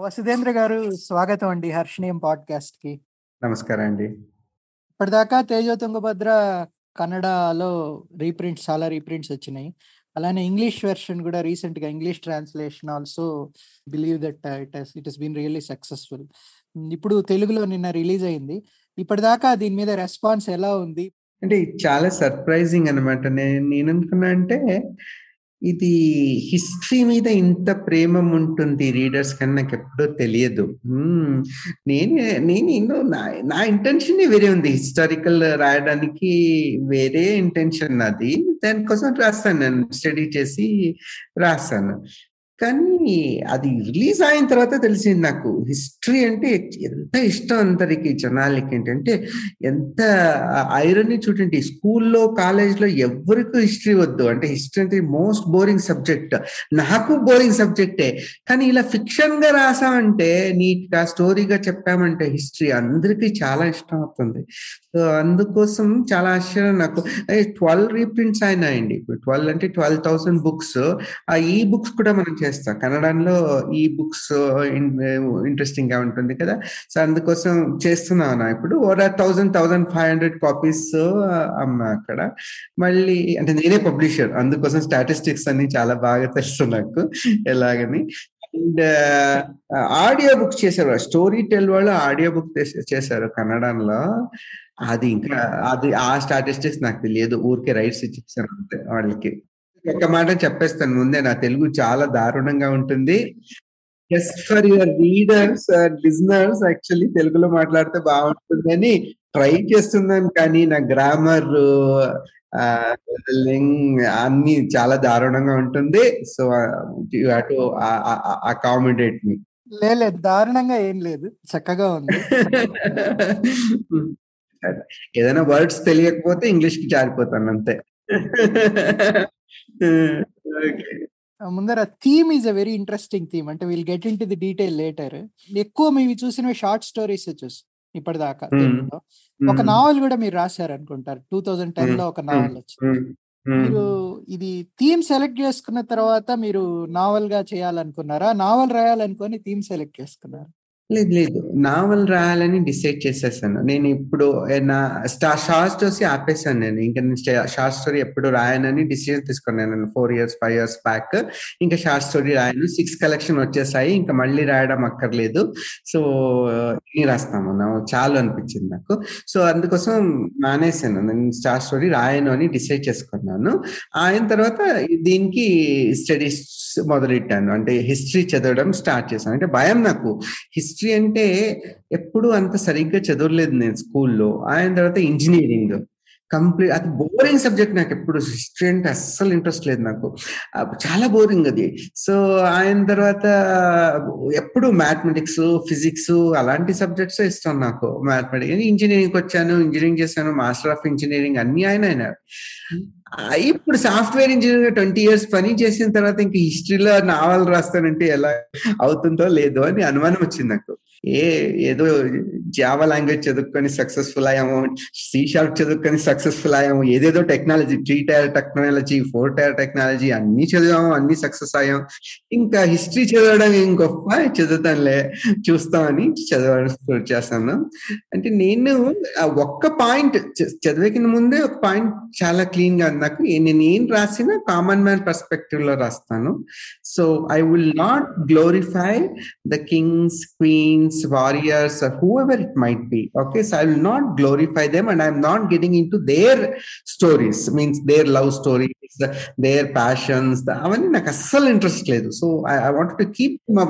వసుధేంద్ర గారు స్వాగతం అండి హర్షణీయం పాడ్కాస్ట్కి. నమస్కారం అండి. ఇప్పటిదాకా తేజో తుంగభద్ర కన్నడలో రీప్రింట్స్ చాలా రీప్రింట్స్ వచ్చినాయి. అలానే ఇంగ్లీష్ వెర్షన్ కూడా రీసెంట్గా English translation also believe that it it has been really successful ఇప్పుడు తెలుగులో నిన్న రిలీజ్ అయింది. ఇప్పటిదాకా దీని మీద రెస్పాన్స్ ఎలా ఉంది? అంటే చాలా సర్ప్రైజింగ్ అనమాట నేను నేను అనుకున్నా అంటే ఇది హిస్టరీ మీద ఇంత ప్రేమ ఉంటుంది రీడర్స్ కన్నా నాకు ఎప్పుడో తెలియదు. నేను నేను ఎన్నో నా నా ఇంటెన్షన్ వేరే ఉంది. హిస్టారికల్ రాయడానికి వేరే ఇంటెన్షన్ నాది. దానికోసం రాస్తాను. నేను స్టడీ చేసి రాస్తాను. కానీ అది రిలీజ్ అయిన తర్వాత తెలిసింది నాకు. హిస్టరీ అంటే ఎంత ఇష్టం అందరికి జనాలకి ఏంటంటే ఎంత ఐరన్ చూడండి. స్కూల్లో కాలేజ్లో ఎవరికి హిస్టరీ వద్దు. అంటే హిస్టరీ అంటే మోస్ట్ బోరింగ్ సబ్జెక్ట్. నాకు బోరింగ్ సబ్జెక్టే. కానీ ఇలా ఫిక్షన్గా రాసామంటే నీట్గా స్టోరీగా చెప్పామంటే హిస్టరీ అందరికీ చాలా ఇష్టం అవుతుంది సో అందుకోసం చాలా ఆశ్చర్యం నాకు. ట్వెల్వ్ రీప్రింట్స్ అయినాయండి. ఇప్పుడు ట్వెల్వ్ అంటే ట్వెల్వ్ థౌసండ్ బుక్స్. ఆ ఈ బుక్స్ కూడా మనం చేస్తా. కన్నడంలో ఈ బుక్స్ ఇంట్రెస్టింగ్గా ఉంటుంది కదా. సో అందుకోసం చేస్తున్నాను ఇప్పుడు. ఒక thousand thousand five hundred copies అమ్మా అక్కడ. మళ్ళీ అంటే నేనే పబ్లిషర్ అందుకోసం స్టాటిస్టిక్స్ అన్ని చాలా బాగా తెలుసు నాకు. ఎలాగని. అండ్ ఆడియో బుక్ చేశారు. స్టోరీ టెల్ వాళ్ళు ఆడియో బుక్ చేశారు కన్నడంలో. అది ఇంకా అది ఆ స్టాటిస్టిక్స్ నాకు తెలియదు. ఊరికే రైట్స్ ఇచ్చేసాను వాళ్ళకి. ఒక మాట చెప్పేస్తాను ముందే నా తెలుగు చాలా దారుణంగా ఉంటుంది. Just for your readers listeners actually తెలుగులో మాట్లాడితే బాగుంటుందని ట్రై చేస్తున్నాను కానీ నా గ్రామర్ అన్ని చాలా దారుణంగా ఉంటుంది. So you have to accommodate me లేదు దారుణంగా ఏం లేదు. చక్కగా ఉంది. ఏదైనా వర్డ్స్ తెలియకపోతే ఇంగ్లీష్కి జారిపోతాను అంతే. ముందర theme is a very interesting theme. అంటే will get in to the detail later. ఎక్కువ మీవి చూసిన షార్ట్ స్టోరీస్ చూసి ఇప్పటిదాకా ఒక నావల్ కూడా మీరు రాశారు అనుకుంటారు. టూ థౌజండ్ టెన్లో ఒక నావల్ వచ్చింది. మీరు ఇది థీమ్ సెలెక్ట్ చేసుకున్న తర్వాత మీరు నావల్గా చేయాలనుకున్నారా? నావల్ రాయాలనుకొని థీమ్ సెలెక్ట్ చేసుకున్నారు? లేదు లేదు. నావల్ రాయాలని డిసైడ్ చేసేసాను. నేను ఇప్పుడు నా స్టా షార్ట్ స్టోరీ ఆపేసాను నేను. ఇంకా నేను షార్ట్ స్టోరీ ఎప్పుడు రాయనని డిసిజన్ తీసుకున్నాను నేను. Four years five years back ఇంకా షార్ట్ స్టోరీ రాయను. సిక్స్ కలెక్షన్ వచ్చేసాయి. ఇంకా మళ్ళీ రాయడం అక్కర్లేదు. సో ఇన్ని రాస్తాము. నా చాలు అనిపించింది నాకు. సో అందుకోసం మానేసాను. నేను షార్ట్ స్టోరీ రాయను అని డిసైడ్ చేసుకున్నాను. ఆయన తర్వాత దీనికి స్టడీస్ మొదలెట్టాను. అంటే హిస్టరీ చదవడం స్టార్ట్ చేశాను. అంటే భయం నాకు. హిస్టరీ హిస్టరీ అంటే ఎప్పుడు అంత సరిగ్గా చదవలేదు నేను స్కూల్లో. ఆయన తర్వాత ఇంజనీరింగ్. కంప్లీట్ అది బోరింగ్ సబ్జెక్ట్ నాకు ఎప్పుడు. హిస్టరీ అంటే అస్సలు ఇంట్రెస్ట్ లేదు నాకు. చాలా బోరింగ్ అది. సో ఆయన తర్వాత ఎప్పుడు మ్యాథమెటిక్స్ ఫిజిక్స్ అలాంటి సబ్జెక్ట్స్ ఇష్టం నాకు. మ్యాథమెటిక్స్ ఇంజనీరింగ్ వచ్చాను ఇంజనీరింగ్ చేశాను మాస్టర్ ఆఫ్ ఇంజనీరింగ్ అన్ని ఆయన అయినారు. ఇప్పుడు సాఫ్ట్వేర్ ఇంజనీర్ ట్వంటీ ఇయర్స్ పని చేసిన తర్వాత ఇంక హిస్టరీలో నావల్ రాస్తానంటే ఎలా అవుతుందో లేదో అని అనుమానం వచ్చింది నాకు. ఏ ఏదో జావా లాంగ్వేజ్ చదువుకొని సక్సెస్ఫుల్ అయ్యాము సి షార్ప్ చదువుకొని సక్సెస్ఫుల్ అయ్యాము ఏదేదో technology three tier technology four tier technology అన్ని చదివాము అన్ని సక్సెస్ అయ్యాం ఇంకా హిస్టరీ చదవడం ఏం గొప్ప? చదువుతానులే చూస్తామని చదవడం చేస్తాను. అంటే నేను ఒక్క పాయింట్ చదివేకిన ముందే ఒక పాయింట్ చాలా క్లీన్గా నాకు నేను ఏం రాసినా కామన్ మ్యాన్ పర్స్పెక్టివ్లో రాస్తాను. So I will not glorify the kings queens warriors whoever it might be okay so I will not glorify them and I'm not getting in to their stories means their love stories their passions అవన్నీ నాకు అస్సలు interest లేదు. So I want to keep my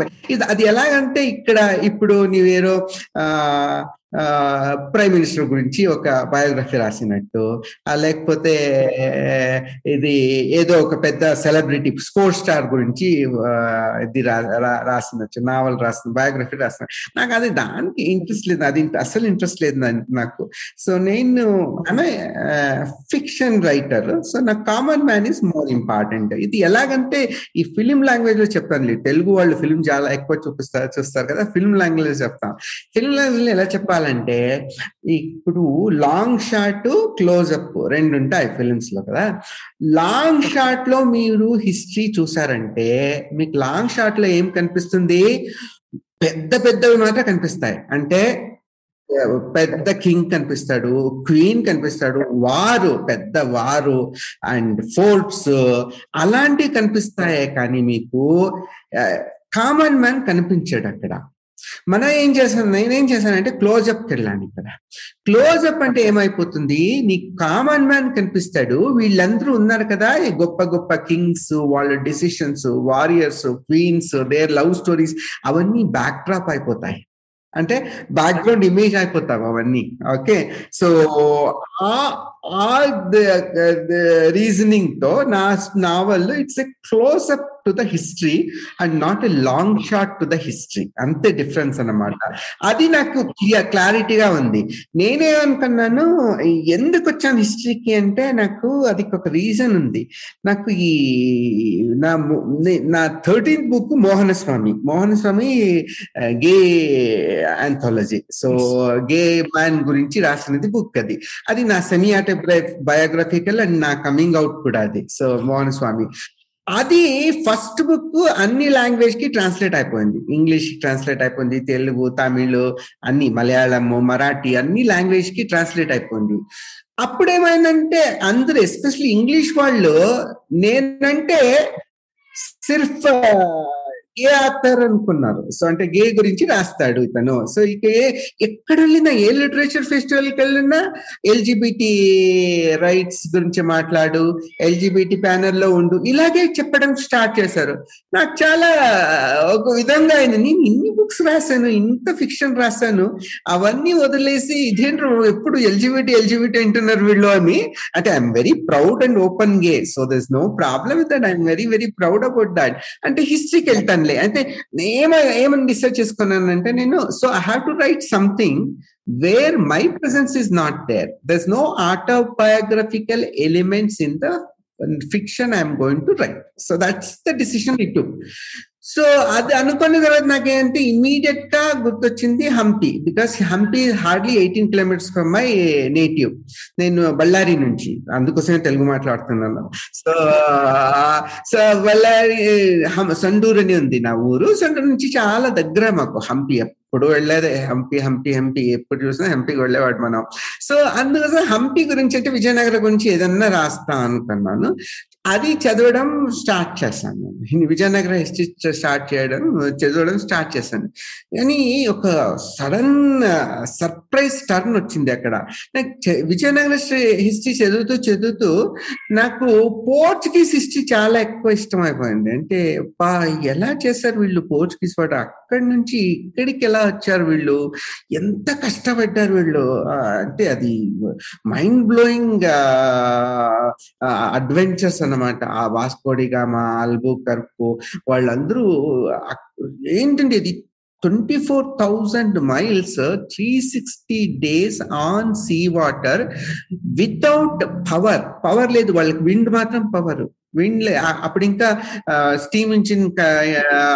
అది ఎలాగంటే ఇక్కడ ఇప్పుడు నీవేరో prime minister గురించి ఒక బయోగ్రఫీ రాసినట్టు లేకపోతే ఇది ఏదో ఒక పెద్ద సెలబ్రిటీ స్పోర్ట్స్ స్టార్ గురించి ఇది రాసినట్టు నావల్ రాసిన బయోగ్రఫీ రాసిన. నాకు అది దానికి ఇంట్రెస్ట్ లేదు అది అసలు ఇంట్రెస్ట్ లేదు నాకు. సో నేను ఆమె ఫిక్షన్ రైటర్ సో నాకు common man is more important. ఇది ఎలాగంటే ఈ ఫిలిం లాంగ్వేజ్లో చెప్తాను తెలుగు వాళ్ళు ఫిలిం చాలా ఎక్కువ చూపిస్తారు చూస్తారు కదా ఫిల్మ్ లాంగ్వేజ్ చెప్తాం ఫిల్మ్ లాంగ్వేజ్ ఎలా చెప్పాలి? చెప్పాలంటే ఇప్పుడు లాంగ్ షాట్ క్లోజ్అప్ రెండు ఉంటాయి ఫిలిమ్స్లో కదా. లాంగ్ షాట్లో మీరు హిస్టరీ చూసారంటే మీకు లాంగ్ షాట్లో ఏం కనిపిస్తుంది? పెద్ద పెద్దవి మాత్రం కనిపిస్తాయి. అంటే పెద్ద కింగ్ కనిపిస్తాడు క్వీన్ కనిపిస్తాడు వారు పెద్ద వారు అండ్ ఫోర్ట్స్ అలాంటివి కనిపిస్తాయే కానీ మీకు కామన్ మ్యాన్ కనిపించాడు అక్కడ. మనం ఏం చేసాను నేనేం చేశానంటే క్లోజ్అప్కి వెళ్ళాను ఇక్కడ. క్లోజప్ అంటే ఏమైపోతుంది? నీ కామన్ మ్యాన్ కనిపిస్తాడు. వీళ్ళందరూ ఉన్నారు కదా ఈ గొప్ప గొప్ప కింగ్స్ వాళ్ళ decisions warriors queens their love stories అవన్నీ బ్యాక్ డ్రాప్ అయిపోతాయి. అంటే బ్యాక్గ్రౌండ్ ఇమేజ్ అయిపోతావు అవన్నీ. ఓకే సో ఆ రీజనింగ్తో నా novel it's a close up to the history and not a long shot to the history అంతే డిఫరెన్స్ అనమాట అది నాకు క్లారిటీగా ఉంది. నేనేమనుకున్నాను ఎందుకు వచ్చాను హిస్టరీకి అంటే నాకు అది ఒక రీజన్ ఉంది. నాకు ఈ నా నా thirteenth book Mohana Swamy Mohana Swamy gay anthology so gay man గురించి రాసినది బుక్ అది. అది నా సెమీ బయోగ్రఫికల్ అండ్ నా కమింగ్ అవుట్ కూడా అది. సో మోహన స్వామి అది ఫస్ట్ బుక్ అన్ని లాంగ్వేజ్కి ట్రాన్స్లేట్ అయిపోయింది. ఇంగ్లీష్ ట్రాన్స్లేట్ అయిపోయింది తెలుగు తమిళ్ అన్ని మలయాళము మరాఠీ అన్ని లాంగ్వేజ్కి ట్రాన్స్లేట్ అయిపోయింది. అప్పుడేమైందంటే అందరూ ఎస్పెషల్లీ ఇంగ్లీష్ వాళ్ళు నేనంటే సిర్ఫ్ గే ఆథర్ అనుకున్నారు? సో అంటే గే గురించి రాస్తాడు ఇతను. సో ఇక ఎక్కడ వెళ్ళినా ఏ లిటరేచర్ ఫెస్టివల్కి వెళ్ళినా ఎల్జిబిటి రైట్స్ గురించి మాట్లాడు ఎల్జిబిటి ప్యానర్లో ఉండు ఇలాగే చెప్పడం స్టార్ట్ చేశారు. నాకు చాలా ఒక విధంగా అయింది. నేను ఇన్ని బుక్స్ రాశాను ఇంత ఫిక్షన్ రాశాను అవన్నీ వదిలేసి ఇదేంటి ఎప్పుడు ఎల్జిబిటి ఎల్జిబిటి అంటున్నారు వీళ్ళు అని. అంటే I'm very proud and open gay so this no problem with that I'm very very proud about that అంటే హిస్టరీకి వెళ్తానులే అయితే ఏమ ఏమని డిసైడ్ చేసుకున్నానంటే నేను so I have to write something where my presence is not there there's no autobiographical elements in the fiction I'm going to write so that's the decision it so అది అనుకున్న తర్వాత నాకేంటే ఇమీడియట్గా గుర్తొచ్చింది Hampi because Hampi hardly eighteen kilometres from my native నేను బళ్ళారి నుంచి అందుకోసమే తెలుగు మాట్లాడుతున్నాను. సో సో బళ్ళారి సండూరు అని ఉంది నా ఊరు. సండూరు నుంచి చాలా దగ్గర మాకు హంపి ఎప్పుడు వెళ్ళేదే హంపి హంపి హంపి ఎప్పుడు చూసినా హంపికి వెళ్ళేవాడు మనం. సో అందుకోసం హంపి గురించి అంటే విజయనగరం గురించి ఏదన్నా రాస్తా అనుకున్నాను. అది చదవడం స్టార్ట్ చేశాను. విజయనగరం హిస్టరీ స్టార్ట్ చేయడం చదవడం స్టార్ట్ చేశాను. కానీ ఒక సడన్ సర్ప్రైజ్ టర్న్ వచ్చింది అక్కడ. నాకు విజయనగర హిస్టరీ చదువుతూ చదువుతూ నాకు పోర్చుగీస్ హిస్టరీ చాలా ఎక్కువ ఇష్టం అయిపోయింది అంటే ఎలా చేశారు వీళ్ళు పోర్చుగీస్ వాడు? అక్కడి నుంచి ఇక్కడికి ఎలా వచ్చారు వీళ్ళు? ఎంత కష్టపడ్డారు వీళ్ళు? అంటే అది మైండ్ బ్లోయింగ్ అడ్వెంచర్స్ అన్నమాట. ఆ వాస్కోడిగామా అల్బో కర్కు వాళ్ళందరూ ఏంటంటే ఇది? Twenty four thousand miles three sixty days on sea water without power power లేదు. వాళ్ళకి విండ్ మాత్రం పవర్ విండ్ అప్పుడు ఇంకా స్టీమ్ ఇంజిన్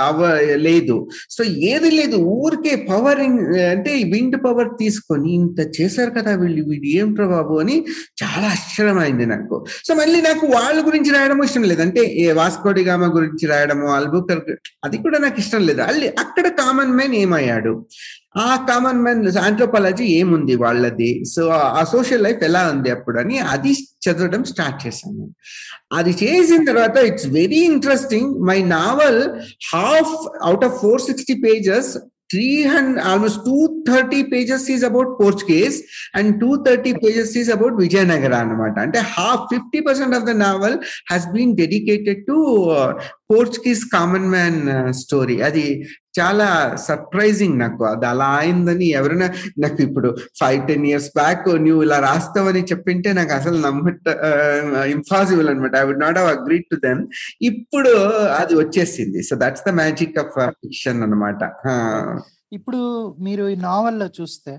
అవ లేదు. సో ఏది లేదు. ఊరికే పవర్ అంటే విండ్ పవర్ తీసుకొని ఇంత చేశారు కదా వీళ్ళు వీడు ఏం ప్రభాబు అని చాలా ఆశ్చర్యమైంది నాకు. సో మళ్ళీ నాకు వాళ్ళ గురించి రాయడం ఇష్టం లేదు. అంటే వాస్కోడిగామ గురించి రాయడము అల్బుకర్ అది కూడా నాకు ఇష్టం లేదు. అల్లి అక్కడ కామన్ మ్యాన్ ఏమయ్యాడు? ఆ కామన్ మ్యాన్ ఆంథ్రోపాలజీ ఏముంది వాళ్ళది? సో ఆ సోషల్ లైఫ్ ఎలా ఉంది అప్పుడు అని అది చదవడం స్టార్ట్ చేశాను. అది చేసిన తర్వాత it's very interesting my novel half out of four sixty pages three hundred almost two thirty pages is about Portuguese and two thirty pages is about Vijayanagara అనమాట అంటే half fifty percent of the novel has been dedicated to Portuguese common man story అది చాలా surprising నాకు. అది అలా అయిందని ఎవరైనా నాకు ఇప్పుడు ఫైవ్ టెన్ ఇయర్స్ బ్యాక్ నువ్వు ఇలా రాస్తావని చెప్పింటే నాకు అసలు నమ్మట ఇంపాసిబుల్ అనమాట I would not have agree to them ఇప్పుడు అది వచ్చేసింది. So that's the magic of fiction అనమాట ఇప్పుడు మీరు ఈ నావల్లో చూస్తే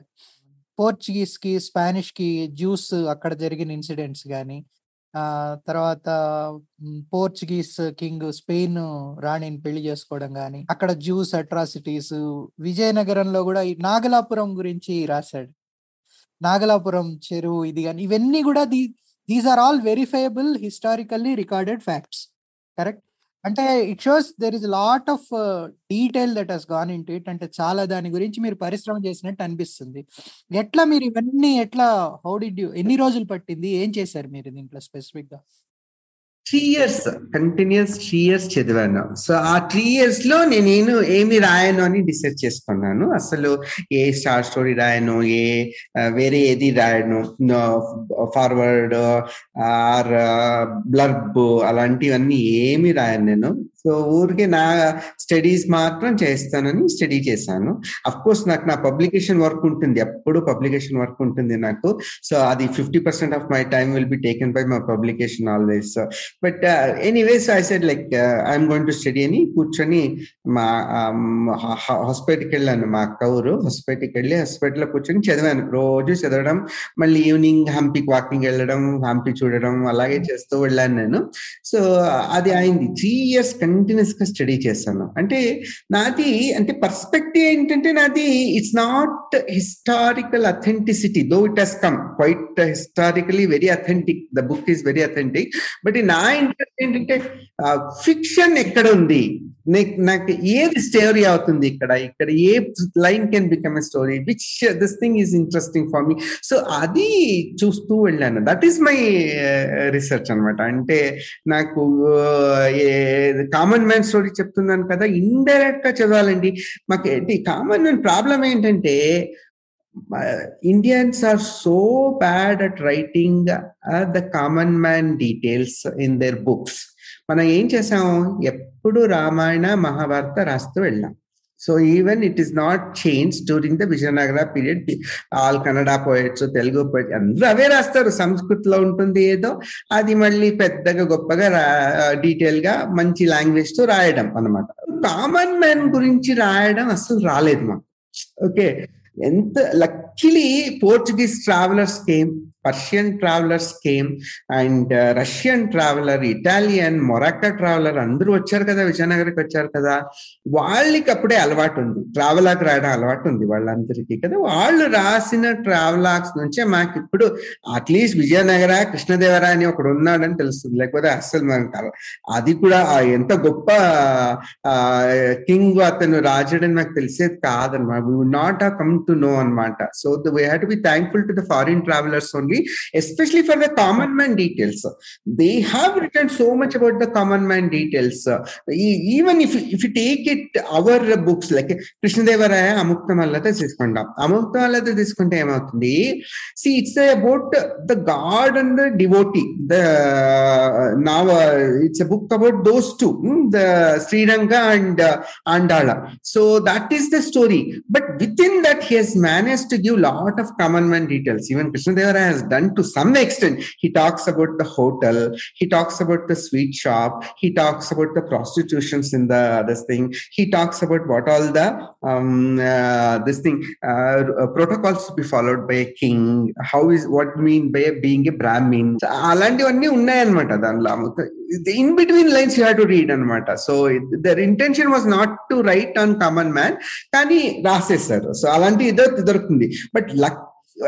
పోర్చుగీస్కి స్పానిష్కి జ్యూస్ అక్కడ జరిగిన ఇన్సిడెంట్స్ కానీ తర్వాత పోర్చుగీస్ కింగ్ స్పెయిన్ రాణిని పెళ్ళి చేసుకోవడం కానీ అక్కడ జ్యూస్ అట్రాసిటీస్ విజయనగరంలో కూడా ఈ నాగలాపురం గురించి రాశాడు. నాగలాపురం చెరువు ఇది కానీ ఇవన్నీ కూడా the these are all verifiable historically recorded facts. Correct? అంటే it shows there is lot of detail that has gone in it అంటే చాలా దాని గురించి మీరు పరిశ్రమ చేసినట్టు అనిపిస్తుంది. ఎట్లా మీరు ఇవన్నీ ఎట్లా హౌ డిడ్ యూ ఎన్ని రోజులు పట్టింది? ఏం చేశారు మీరు దీంట్లో స్పెసిఫిక్గా? Three years continuous three years చదివాను. సో ఆ త్రీ ఇయర్స్లో నేను ఏమి రాయను అని డిసైడ్ చేసుకున్నాను. అసలు ఏ స్టార్ స్టోరీ రాయను ఏ వేరే ఏది రాయను ఫార్వర్డ్ ఆర్ బ్లర్బ్ అలాంటివన్నీ ఏమి రాయను నేను. సో ఊరికే నా స్టడీస్ మాత్రం చేస్తానని స్టడీ చేశాను. అఫ్ కోర్స్ నాకు నా పబ్లికేషన్ వర్క్ ఉంటుంది. ఎప్పుడు పబ్లికేషన్ వర్క్ ఉంటుంది నాకు. సో అది fifty percent of my time will be taken by my publication always. But anyways I said like I'm going to study అని కూర్చొని మా హాస్పిటల్కి వెళ్ళాను. మా అక్క ఊరు హాస్పిటల్కి వెళ్ళి హాస్పిటల్లో కూర్చొని చదివాను. రోజు చదవడం మళ్ళీ ఈవినింగ్ హంపీకి వాకింగ్ వెళ్ళడం హంపీ చూడడం అలాగే చేస్తూ వెళ్ళాను నేను. సో అది అయింది. త్రీ ఇయర్స్ కంటిన్యూస్గా స్టడీ చేశాను. అంటే నాది అంటే పర్స్పెక్టివ్ ఏంటంటే నాది it's not historical authenticity though it has come quite historically very authentic the book is very authentic but నా ఇంట్రెస్ట్ ఏంటంటే ఫిక్షన్ ఎక్కడ ఉంది? నాకు ఏది స్టోరీ అవుతుంది ఇక్కడ? ఇక్కడ ఏ line can become a story which this thing is interesting for me so అది చూస్తూ వెళ్ళాను. దట్ ఈస్ మై రీసెర్చ్ అనమాట అంటే నాకు uh, కామన్ మ్యాన్ స్టోరీ చెప్తున్నాను కదా ఇండైరెక్ట్గా చదవాలండి. మాకు ఏంటి కామన్ మ్యాన్ ప్రాబ్లం ఏంటంటే Indians are so bad at writing the common man details in their books మనం ఏం చేసాం? ఎప్పుడు రామాయణ మహాభారత రాస్తూ వెళ్ళాం. So even it is not change during the Vijayanagara period all Kannada poets Telugu poet అందరూ అవే రాస్తారు. సంస్కృతిలో ఉంటుంది ఏదో. అది మళ్ళీ పెద్దగా గొప్పగా డీటెయిల్గా మంచి లాంగ్వేజ్తో రాయడం అనమాట కామన్ మ్యాన్ గురించి రాయడం అసలు రాలేదు మాకు. ఓకే ఎంత luckily Portuguese travellers came Persian travellers came and Russian traveller Italian Morocco traveller అందరూ వచ్చారు కదా విజయనగర్కి వచ్చారు కదా. వాళ్ళకి అప్పుడే అలవాటు ఉంది. ట్రావెలాగ్ రాయడం అలవాటు ఉంది వాళ్ళందరికీ కదా. వాళ్ళు రాసిన ట్రావెలాగ్స్ నుంచే మాకు ఇప్పుడు అట్లీస్ట్ విజయనగర కృష్ణదేవరా అని ఒకడు ఉన్నాడని తెలుస్తుంది. లేకపోతే అస్సలు మనకు అది కూడా ఎంత గొప్ప కింగ్ అతను రాజుడని నాకు తెలిసేది కాదనమాట. We would not have come to know అనమాట so we have to be thankful to the foreign travellers only especially for the common man details. They have written so much about the common man details. Even if, if you take it, our books, like Krishnadevaraya Amuktamalyada తీసుకుంటాం అముక్తమల్లత తీసుకుంటే ఏమవుతుంది? See it's about the god and the devotee the now it's a book about those to the Sriranga and Andal so that is the story but within that he has manage to give lot of common man details even Krishnadevaraya has done to some extent. He talks about the hotel, he talks about the sweet shop, he talks about the prostitutions in the this thing, he talks about what all the um, uh, this thing uh, protocols to be followed by a king, how is what mean by being a Brahmin. అలాంటివన్నీ ఉన్నాయన్నమాట దానిలో in between lines you have to read అనమాట so their intention was not to write on common man కానీ రాసేస్తారు so అలాంటి ఇదో దొరుకుతుంది but luck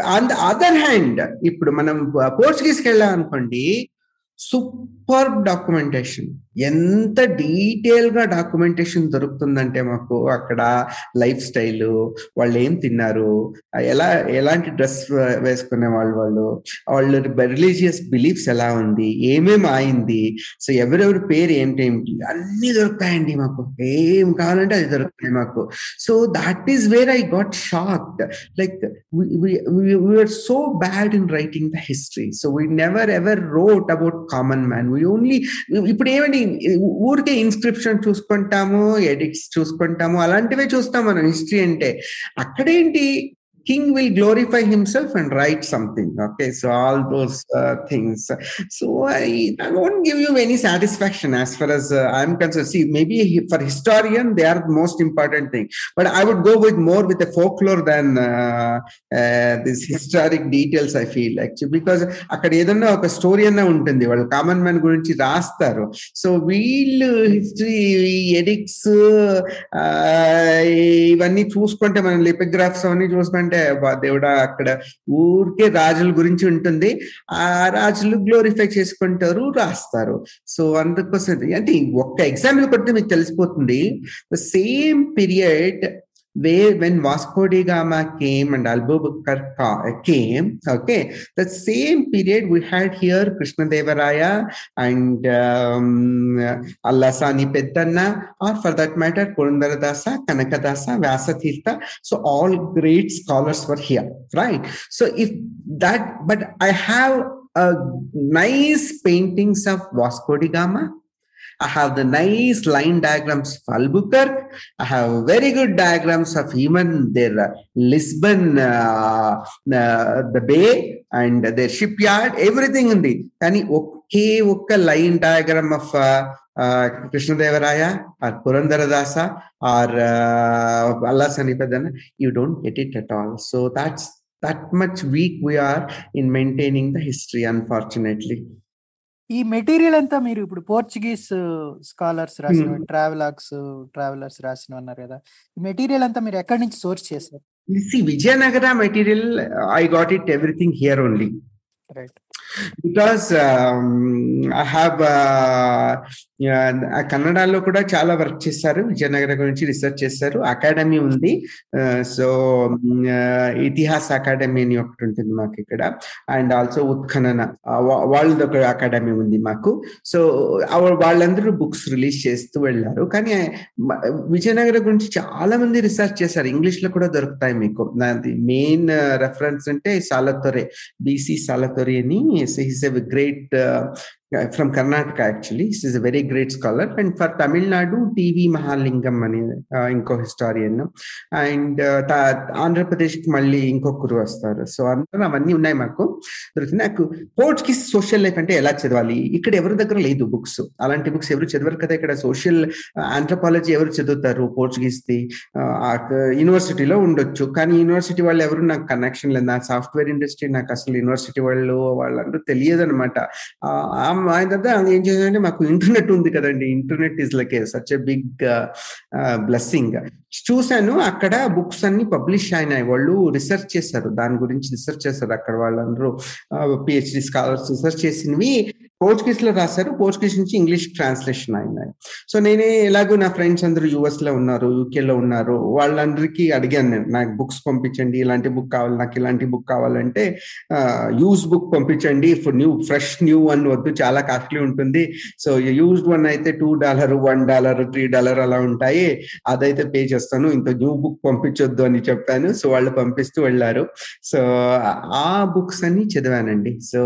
On the other hand ఇప్పుడు మనం పోర్చుగీస్కి వెళ్ళాం అనుకోండి సూపర్ డాక్యుమెంటేషన్. ఎంత డీటెయిల్గా డాక్యుమెంటేషన్ దొరుకుతుందంటే మాకు అక్కడ లైఫ్ స్టైల్ వాళ్ళు ఏం తిన్నారు ఎలా ఎలాంటి డ్రెస్ వేసుకునే వాళ్ళు వాళ్ళు వాళ్ళ రిలీజియస్ బిలీఫ్స్ ఎలా ఉంది ఏమేమి ఆయింది సో ఎవరెవరి పేరు ఏంటేమిటి అన్ని దొరుకుతాయండి మాకు. ఏం కావాలంటే అది దొరుకుతాయి మాకు. So that is where I got shocked like we're so bad in writing the history so we never ever wrote about common man we only ఇప్పుడు ఏమండి ఊరికే ఇన్స్క్రిప్షన్ చూసుకుంటాము ఎడిట్స్ చూసుకుంటాము అలాంటివే చూస్తాం మనం హిస్టరీ అంటే. అక్కడేంటి king will glorify himself and write something okay so all those uh, things so I, I won't give you any satisfaction as far as uh, i'm concerned see maybe for historian they are the most important thing but i would go with more with the folklore than uh, this historic details i feel actually because అక్కడ ఏదన్నా ఒక story అన్నా ఉంటుంది వాళ్ళు common man గురించి రాస్తారు so వీళ్ళు history edicts ఇవన్నీ చూసుకుంటే మనం లిపిగ్రాఫ్స్ అవన్నీ చూసుకుంటే అంటే దేవుడా అక్కడ ఊరికే రాజుల గురించి ఉంటుంది. ఆ రాజులు గ్లోరిఫై చేసుకుంటారు రాస్తారు. సో అందుకోసం అంటే ఒక్క ఎగ్జాంపుల్ కొడితే మీకు తెలిసిపోతుంది. The same period where when Vasco da Gama came and Albubakar came, okay, the same period we had here Krishna Devaraya and um, Allasani Peddanna, or for that matter, Purandaradasa, Kanakadasa, Vyasatirtha. So all great scholars were here, right? So if that, but I have a nice paintings of Vasco da Gama. I have the nice line diagrams of Albuquerque. I have very good diagrams of even their uh, Lisbon, uh, uh, the bay and their shipyard, everything in the. కానీ ఒకే ఒక్క line diagram of Krishnadevaraya or Purandaradasa or Allasani Peddana you don't get it at all so that's that much weak we are in maintaining the history unfortunately ఈ material అంతా మీరు ఇప్పుడు Portuguese scholars రాసిన travelogues travellers రాసిన అన్నారు కదా. ఈ material అంతా మీరు ఎక్కడి నుంచి సోర్స్ చేశారు? Vijayanagara material i got it everything here only. Because I um, uh, కన్నడలో కూడా చాలా వర్క్ చేశారు. విజయనగరం గురించి రీసెర్చ్ చేశారు. అకాడమీ ఉంది. సో ఇతిహాస్ అకాడమీ అని ఒకటి ఉంటుంది మాకు ఇక్కడ. అండ్ ఆల్సో ఉత్ఖనన వాళ్ళది ఒక అకాడమీ ఉంది మాకు. సో వాళ్ళందరూ బుక్స్ రిలీజ్ చేస్తూ వెళ్ళారు. కానీ విజయనగరం గురించి చాలా మంది రీసెర్చ్ చేశారు. ఇంగ్లీష్లో కూడా దొరుకుతాయి మీకు. మెయిన్ రెఫరెన్స్ అంటే సాలతొరే బీసీ సాలతొరే అని he's a great from from Karnataka actually is is a very great scholar and for Tamil Nadu TV Mahalingam అని uh, ఇంకో హిస్టారియన్ అండ్ ఆంధ్రప్రదేశ్కి మళ్ళీ ఇంకొకరు వస్తారు. సో అందరూ అవన్నీ ఉన్నాయి మాకు. దొరికింది నాకు కి సోషల్ లైఫ్ అంటే ఎలా చదవాలి? ఇక్కడ ఎవరి దగ్గర లేదు బుక్స్ అలాంటి బుక్స్ ఎవరు చదవరు కదా ఇక్కడ. సోషల్ ఆంథ్రపాలజీ uh, ఎవరు చదువుతారు? పోర్చుగీస్ ది uh, యూనివర్సిటీలో ఉండొచ్చు. కానీ యూనివర్సిటీ వాళ్ళు ఎవరు? నాకు కనెక్షన్ లేదు. నా సాఫ్ట్వేర్ ఇండస్ట్రీ నాకు అసలు యూనివర్సిటీ వాళ్ళు వాళ్ళందరూ తెలియదు అనమాట ఆయన దగ్గర ఏం చేశారంటే మాకు ఇంటర్నెట్ ఉంది కదండి. Internet is like such a big blessing. చూశాను అక్కడ బుక్స్ అన్ని పబ్లిష్ అయినాయి. వాళ్ళు రీసెర్చ్ చేశారు. దాని గురించి రీసెర్చ్ చేశారు అక్కడ వాళ్ళందరూ. పిహెచ్డి స్కాలర్స్ రీసెర్చ్ చేసినవి. పోర్చుగీస్లో రాశారు. పోర్చుగీస్ నుంచి ఇంగ్లీష్ ట్రాన్స్లేషన్ అయినాయి సో నేనే ఎలాగో నా ఫ్రెండ్స్ అందరూ యుఎస్లో ఉన్నారు యూకే లో ఉన్నారు. వాళ్ళందరికీ అడిగాను నేను నాకు బుక్స్ పంపించండి ఇలాంటి బుక్ కావాలి నాకు ఇలాంటి బుక్ కావాలంటే యూజ్ బుక్ పంపించండి. For new fresh new one వద్దు చాలా కాస్ట్లీ ఉంటుంది. సో యూజ్డ్ వన్ అయితే two dollar one dollar three dollar అలా ఉంటాయి. అదైతే పే చేస్తాను. ఇంత న్యూ బుక్ పంపించొద్దు అని చెప్పాను. సో వాళ్ళు పంపిస్తూ వెళ్ళారు. సో ఆ బుక్స్ అన్ని చదివానండి. So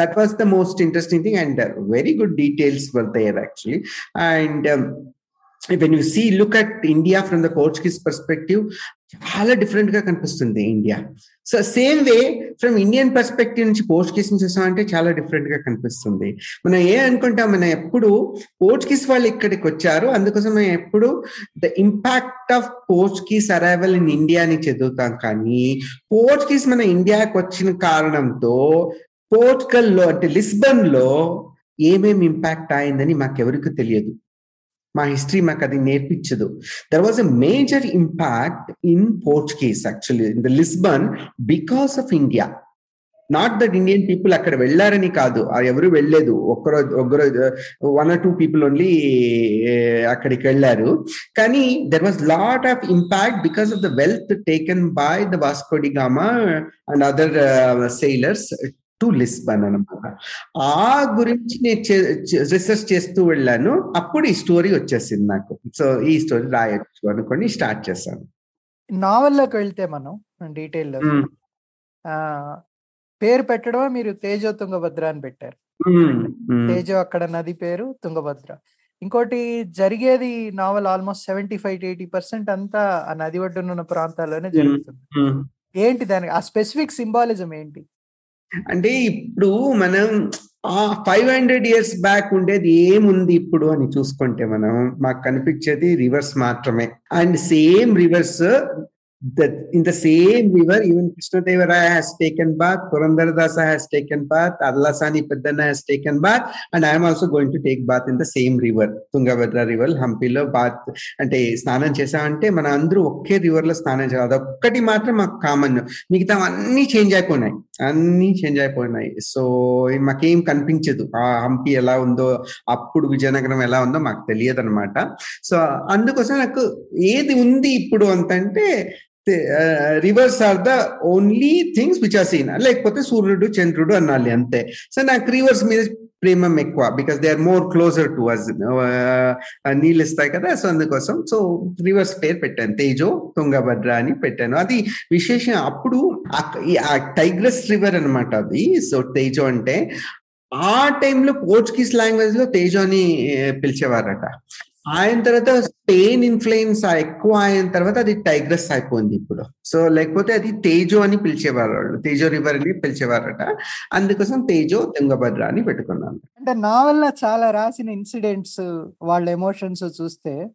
that was the most interesting thing and uh, very good details were there actually. And um, when you see look at india from the portuguese perspective చాలా డిఫరెంట్గా కనిపిస్తుంది India so same way from Indian perspective నుంచి Portuguese నుంచి అంటే చాలా డిఫరెంట్గా కనిపిస్తుంది. మనం ఏ అనుకుంటాం మనం ఎప్పుడు పోర్చుగీస్ వాళ్ళు ఇక్కడికి వచ్చారు అందుకోసం మనం ఎప్పుడు the impact of Portuguese arrival in India అని చదువుతాం కానీ పోర్చుగీస్ మన ఇండియాకి వచ్చిన కారణంతో పోర్చుగల్లో అంటే లిస్బన్లో ఏమేమి ఇంపాక్ట్ అయిందని మాకెవరికి తెలియదు. మా హిస్టరీ మాకు అది నేర్పించదు. There was a major impact in Portuguese actually in the Lisbon because of India not that Indian people అక్కడ వెళ్ళారని కాదు. ఎవరు వెళ్ళలేదు. ఒక్కరో ఒక్కరో one or two people only అక్కడికి వెళ్ళారు. కానీ there was lot of impact because of the wealth taken by the Vasco da Gama and other sailors to Lisbon అనమాట ఆ గురించి నేను రీసెర్చ్ చేస్తూ వెళ్ళాను. అప్పుడు ఈ స్టోరీ వచ్చేసింది నాకు. సో ఈ స్టోరీ రాయొచ్చు అనుకొని స్టార్ట్ చేశాను. నావల్లోకి వెళ్తే మనం డీటెయిల్ పేరు పెట్టడమే? మీరు తేజో తుంగభద్ర అని పెట్టారు. తేజో అక్కడ నది పేరు తుంగభద్ర. ఇంకోటి జరిగేది novel almost seventy five eighty percent అంతా ఆ నది ఒడ్డున ఉన్న ప్రాంతాల్లోనే జరుగుతుంది. ఏంటి దానికి ఆ స్పెసిఫిక్ సింబాలిజం ఏంటి? అంటే ఇప్పుడు మనం ఆ ఫైవ్ హండ్రెడ్ ఇయర్స్ బ్యాక్ ఉండేది ఏముంది ఇప్పుడు అని చూసుకుంటే మనం మాకు కనిపించేది రివర్స్ మాత్రమే. And same rivers in the same river even Krishnadevaraya has taken bath Purandaradasa has taken bath Allasani Peddanna has taken bath and I'm also going to take bath in the same river Tungabhadra river హంపీలో bath అంటే స్నానం చేసామంటే మన అందరూ ఒకే రివర్లో స్నానం చేయాలి. అదొక్కటి మాత్రం మాకు కామన్ మిగతా అన్ని చేంజ్ అయిపోయినాయి. అన్ని చేంజ్ అయిపోయినాయి. సో మాకేం కనిపించదు. ఆ హంపి ఎలా ఉందో అప్పుడు విజయనగరం ఎలా ఉందో మాకు తెలియదు అనమాట సో అందుకోసం నాకు ఏది ఉంది ఇప్పుడు అంతంటే rivers are the only things which are seen లేకపోతే సూర్యుడు చంద్రుడు అనాలి అంతే. సో నాకు రివర్స్ మీద ప్రేమం ఎక్కువ because they are more closer to us నీళ్ళు ఇస్తాయి కదా సో అందుకోసం సో రివర్స్ పేరు పెట్టాను తేజో తుంగభద్ర అని పెట్టాను. అది విశేషం అప్పుడు ఆ టైగ్రస్ రివర్ అనమాట అది సో తేజో అంటే ఆ టైంలో పోర్చుగీస్ లాంగ్వేజ్లో తేజో అని పిలిచేవారట. ఆయన తర్వాత స్పెయిన్ ఇన్ఫ్లుయెన్స్ ఎక్కువ అయిన తర్వాత అది టైగ్రస్ అయిపోయింది ఇప్పుడు. సో లేకపోతే అది తేజో అని పిలిచేవారు వాళ్ళు తేజో రివర్ అని పిలిచేవారట. అందుకోసం తేజో తుంగభద్ర అని పెట్టుకున్నాను. అంటే నావెల్ చాలా రాసిన ఇన్సిడెంట్స్ వాళ్ళ ఎమోషన్స్ చూస్తే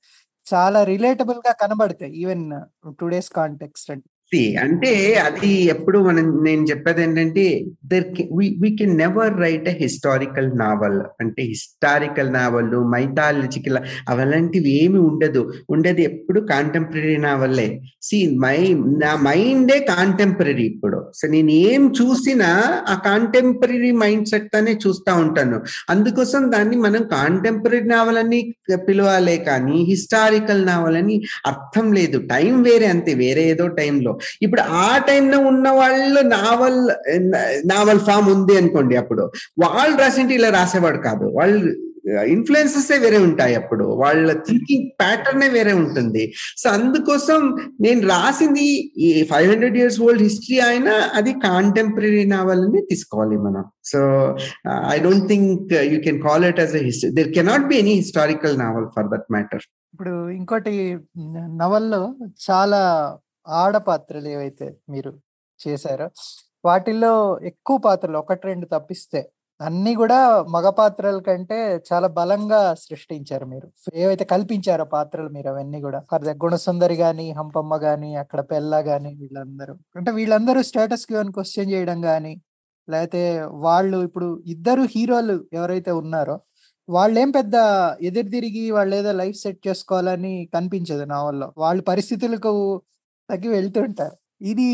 చాలా రిలేటబుల్గా కనబడతాయి. ఈవెన్ టుడేస్ కాంటెక్స్ట్ అంటే. అంటే అది ఎప్పుడు మనం నేను చెప్పేది ఏంటంటే there we can never write a historical novel అంటే హిస్టారికల్ నావల్ మైథాలజికల్ అవలాంటివి ఏమి ఉండదు. ఉండేది ఎప్పుడు కాంటెంపరీ నావల్లే సి మై నా మైండే కాంటెంపరీ ఇప్పుడు. సో నేను ఏం చూసినా ఆ కాంటెంపరీ మైండ్ సెట్ అనే చూస్తూ ఉంటాను. అందుకోసం దాన్ని మనం కాంటెంపరీ నావల్ అని పిలవాలే కానీ హిస్టారికల్ నావల్ అని అర్థం లేదు. టైం వేరే అంతే వేరే ఏదో టైంలో ఇప్పుడు ఆ టైంలో ఉన్న వాళ్ళు నావల్ నావల్ ఫామ్ ఉంది అనుకోండి అప్పుడు. వాళ్ళు రాసింటి ఇలా రాసేవాడు కాదు. వాళ్ళు ఇన్ఫ్లుయెన్సెస్ వేరే ఉంటాయి అప్పుడు. వాళ్ళ థింకింగ్ ప్యాటర్నే వేరే ఉంటుంది. సో అందుకోసం నేను రాసింది ఈ five hundred years old history అయినా అది కాంటెంపరీ నావల్ అని తీసుకోవాలి మనం. So I don't think you can call it as a history there cannot be any historical novel for that matter ఇప్పుడు ఇంకోటి నవల్లో చాలా ఆడపాత్రలు ఏవైతే మీరు చేశారో వాటిల్లో ఎక్కువ పాత్రలు ఒకటి రెండు తప్పిస్తే అన్ని కూడా మగ పాత్రల కంటే చాలా బలంగా సృష్టించారు మీరు. ఏవైతే కల్పించారో పాత్రలు మీరు అవన్నీ కూడా. గుణసుందరి గాని హంపమ్మ గాని అక్కడ పెళ్ళ గాని వీళ్ళందరూ. అంటే వీళ్ళందరూ స్టేటస్కి క్వశ్చన్ చేయడం గాని లేకపోతే వాళ్ళు ఇప్పుడు ఇద్దరు హీరోలు ఎవరైతే ఉన్నారో వాళ్ళేం పెద్ద ఎదురు తిరిగి వాళ్ళు ఏదో లైఫ్ సెట్ చేసుకోవాలని కనిపించదు నావల్లో వాళ్ళ పరిస్థితులకు తగ్గి వెళ్తుంటారు. ఇది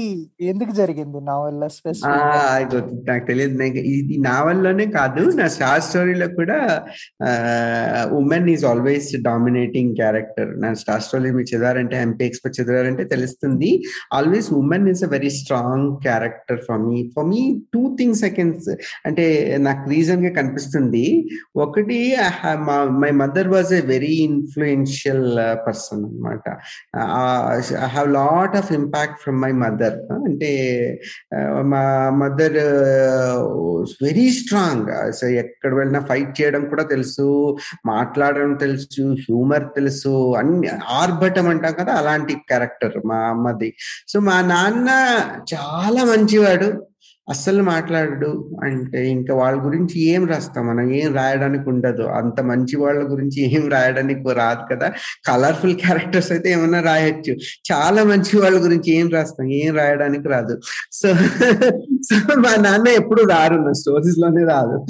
ఎందుకు జరిగింది నావల్ నాకు తెలియదు. ఇది నావల్లోనే కాదు నా స్టార్ స్టోరీలో కూడా women is always dominating character నా స్టార్ స్టోరీ మీరు చదివారంటే ఎంపీ చదివారంటే తెలుస్తుంది. Always women is a very strong character for me for me two things seconds అంటే నాకు రీజన్గా కనిపిస్తుంది. ఒకటి my mother was a very influential person అనమాట I have lot of impact from my mother అంటే మా మదర్ వెరీ స్ట్రాంగ్ సో ఎక్కడ వెళ్ళినా ఫైట్ చేయడం కూడా తెలుసు మాట్లాడడం తెలుసు హ్యూమర్ తెలుసు అన్ని ఆర్భటం అంటాం కదా అలాంటి క్యారెక్టర్ మా అమ్మది. సో మా నాన్న చాలా మంచివాడు. అస్సలు మాట్లాడడు. అంటే ఇంకా వాళ్ళ గురించి ఏం రాస్తాం మనం? ఏం రాయడానికి ఉండదు. అంత మంచి వాళ్ళ గురించి ఏం రాయడానికి రాదు కదా? కలర్ఫుల్ క్యారెక్టర్స్ అయితే ఏమన్నా రాయొచ్చు. చాలా మంచి వాళ్ళ గురించి ఏం రాస్తాం? ఏం రాయడానికి రాదు. సో సో మా నాన్న ఎప్పుడు రారు నా స్టోరీస్లోనే రాదు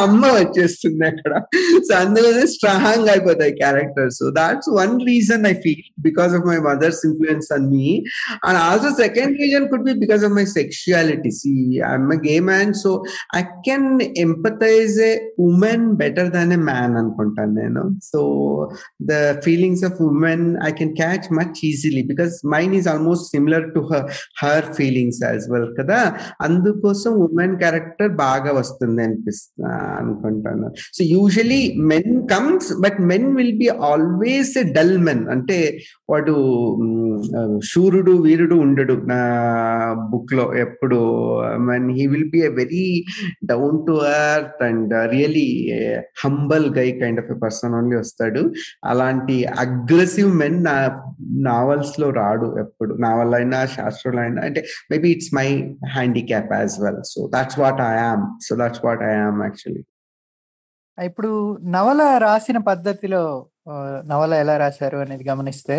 అమ్మ వచ్చేస్తుంది అక్కడ. సో అందులోనే స్ట్రాంగ్ అయిపోతాయి characters that's one reason I feel because of my mother's influence on me and also second reason could be because of my sexuality see I'm a gay man so i can empathize a woman better than a అనుకుంటాను నేను. So the feelings of women I can catch much easily because mine is almost similar to her her feelings as well కదా? అందుకోసం women character బాగా వస్తుంది అనిపిస్తా అనుకుంటాను. So usually men comes but men will be always a dull men. అంటే వాడు శూరుడు వీరుడు ఉండడు నా బుక్లో ఎప్పుడు men he will be a very down to earth and really humble guy kind of a person only వస్తాడు. అలాంటి అగ్రెసివ్ మెన్ నా నావల్స్లో రాడు ఎప్పుడు. నావల్ అయినా శాస్త్రంలో అయినా అంటే maybe it's my handicap as well so that's what I am so that's what I am actually ఇప్పుడు నవల రాసిన పద్ధతిలో నవల ఎలా రాశారు అనేది గమనిస్తే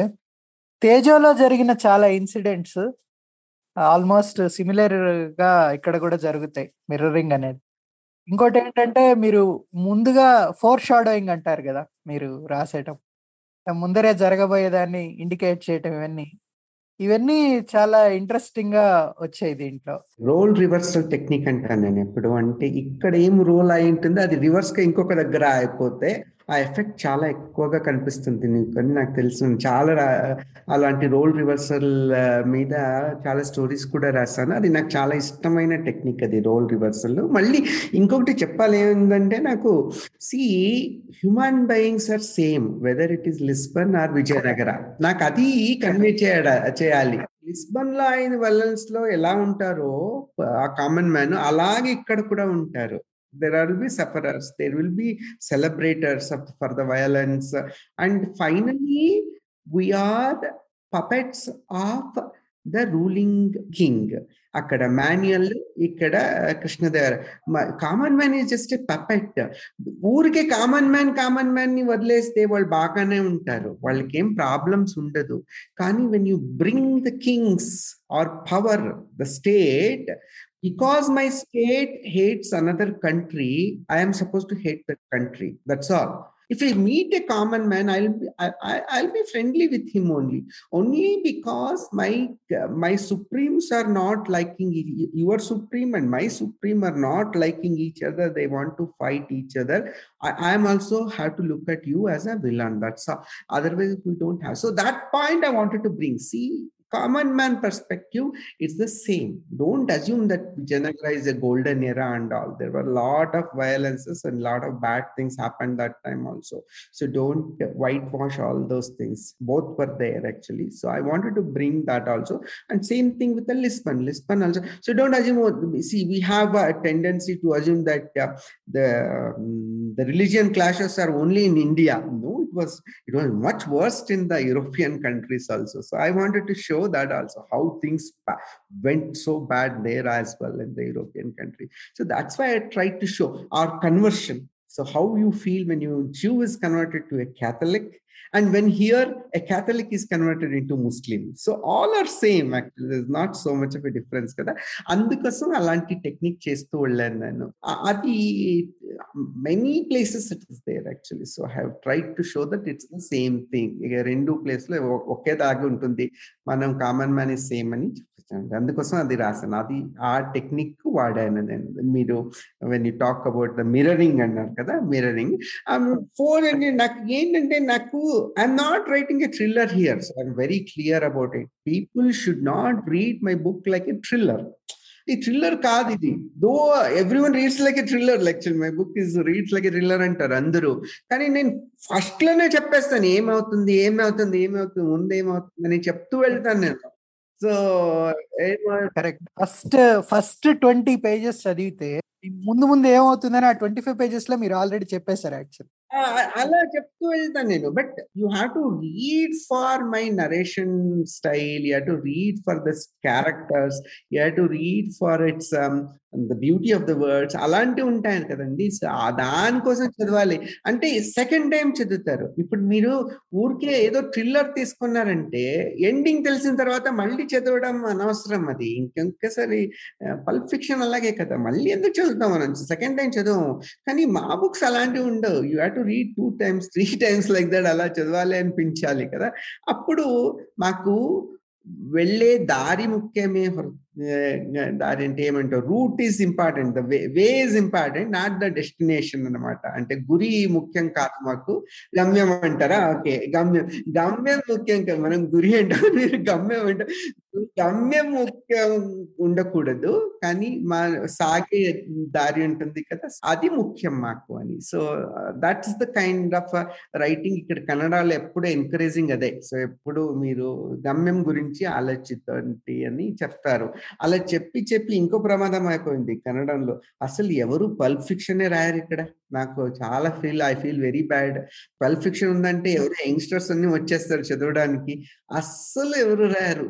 తేజోలో జరిగిన చాలా ఇన్సిడెంట్స్ ఆల్మోస్ట్ సిమిలర్గా ఇక్కడ కూడా జరుగుతాయి మిర్రరింగ్ అనేది. ఇంకోటి ఏంటంటే మీరు ముందుగా ఫోర్ షాడోయింగ్ అంటారు కదా మీరు రాసేటప్పుడు. ముందరే జరగబోయేదాన్ని ఇండికేట్ చేయటం ఇవన్నీ ఇవన్నీ చాలా ఇంట్రెస్టింగ్గా వచ్చాయి దీంట్లో. రోల్ రివర్సల్ టెక్నిక్ అంటాను నేను ఎప్పుడు. అంటే ఇక్కడ ఏం రోల్ అయి ఉంటుందో అది రివర్స్గా ఇంకొక దగ్గర అయిపోతే ఆ ఎఫెక్ట్ చాలా ఎక్కువగా కనిపిస్తుంది నీకు అని నాకు తెలుసు. చాలా రా- అలాంటి రోల్ రివర్సల్ మీద చాలా స్టోరీస్ కూడా రాశాను. అది నాకు చాలా ఇష్టమైన టెక్నిక్ అది రోల్ రివర్సల్. మళ్ళీ ఇంకొకటి చెప్పాలి ఏంటంటే నాకు see human beings are same whether it is Lisbon or Vijayanagara. నాకు అది కన్వే చేయడ చేయాలి. లిస్బన్లో ఆయన వెల్లన్స్లో ఎలా ఉంటారో ఆ కామన్ మ్యాన్ అలాగే ఇక్కడ కూడా ఉంటారు. There will be sufferers there will be celebrators of, for the violence. And finally we are puppets of the ruling king అక్కడ మాన్యువల్ ఇక్కడ Krishnadevara. Common man is just puppet ఊరికే కామన్ మ్యాన్ కామన్ మ్యాన్ని వదిలేస్తే వాళ్ళు బాగానే ఉంటారు. వాళ్ళకి ఏం ప్రాబ్లమ్స్ ఉండదు. కానీ when you bring the kings or power the state because my state hates another country i am supposed to hate that country. That's all. If i meet a common man i'll be I, I, i'll be friendly with him only. Only because my my supremes are not liking your supreme and my supreme are not liking each other. They want to fight each other. I am also have to look at you as a villain. That's all. Otherwise we don't have. So that point i wanted to bring. See common man perspective it's the same. Don't assume that Vijayanagara is a golden era and all. There were a lot of violences and a lot of bad things happened that time also. So don't whitewash all those things. Both were there actually. So i wanted to bring that also. And same thing with the lisbon. Lisbon also. So don't assume see we have a tendency to assume that uh, the um, the religion clashes are only in india was it was much worse in the european countries also. So i wanted to show that also how things went so bad there as well in the european country. So that's why i tried to show our conversion. So how you feel when you jew is converted to a catholic and when here a catholic is converted into muslim. So all are same actually. There's not so much of a difference కదా? అందుకోసం అలాంటి technique చేస్తూ వెళ్ళాను నేను. అది many places it is there actually so I have tried to show that it's the same thing ఇక రెండు ప్లేస్లో ఒకే దాగి ఉంటుంది. మనం కామన్ మ్యాన్ ఇస్ సేమ్ అని చెప్తాను అందుకోసం అది రాశాను. అది ఆ టెక్నిక్ వాడాను నేను. మీరు when you talk about the mirroring అన్నారు కదా మిరరింగ్ ఫోర్ um, అంటే నాకు ఏంటంటే నాకు I'm not writing a thriller here so I'm very clear about it people should not read my book like a thriller ఈ థ్రిల్లర్ కాదు ఇది. Though every one reads like a thriller lecture my book is reads like a thriller అంటారు అందరూ. కానీ నేను ఫస్ట్లోనే చెప్పేస్తాను ఏమవుతుంది ఏమవుతుంది ఏమవుతుంది ముందు ఏమవుతుంది అని చెప్తూ వెళ్తాను నేను. So correct. First first twenty pages చదివితే ముందు ముందు ఏమవుతుందని ఆ ట్వంటీ ఫైవ్ పేజెస్లో మీరు ఆల్రెడీ చెప్పేశారు యాక్చువల్. అలా చెప్తూ వెళ్తాను నేను. But you have to read for my narration style you have to read for this characters you have to read for it's the beauty of the words అలాంటివి ఉంటాయి కదండి. So దానికోసం చదవాలి. అంటే సెకండ్ టైం చదువుతారు. ఇప్పుడు మీరు ఊరికే ఏదో థ్రిల్లర్ తీసుకున్నారంటే ఎండింగ్ తెలిసిన తర్వాత మళ్ళీ చదవడం అనవసరం అది. ఇంకొకసారి పల్ప్ ఫిక్షన్ అలాగే కదా. మళ్ళీ ఎందుకు చదువుతాం మనం సెకండ్ టైం చదవం కానీ మా బుక్స్ అలాంటివి ఉండవు. You have to read two times three times like that అలా చదవాలి అనిపించాలి కదా. అప్పుడు మాకు వెళ్ళే దారి ముఖ్యమే దాని అంటే ఏమంటారు route is important. The way way is important not the destination అన్నమాట. అంటే గురి ముఖ్యం కాదు మాకు. గమ్యం అంటారా? ఓకే. గమ్యం గమ్యం ముఖ్యం కాదు. మనం గురి అంటాం మీరు గమ్యం అంటారు గమ్యం ముఖ్యం ఉండకూడదు కానీ మా సాగే దారి ఉంటుంది కదా అది ముఖ్యం మాకు అని. So that's the kind of writing ఇక్కడ కన్నడలో ఎప్పుడు ఎంకరేజింగ్ అదే. సో ఎప్పుడు మీరు గమ్యం గురించి ఆలోచితండి అని చెప్తారు. అలా చెప్పి చెప్పి ఇంకో ప్రమాదం అయిపోయింది కన్నడంలో. అసలు ఎవరు పల్ప్ ఫిక్షనే రాయరు ఇక్కడ? నాకు చాలా feel I feel very bad pulp fiction ఉందంటే ఎవరు యంగ్స్టర్స్ అన్ని వచ్చేస్తారు చదవడానికి. అస్సలు ఎవరు రాయరు.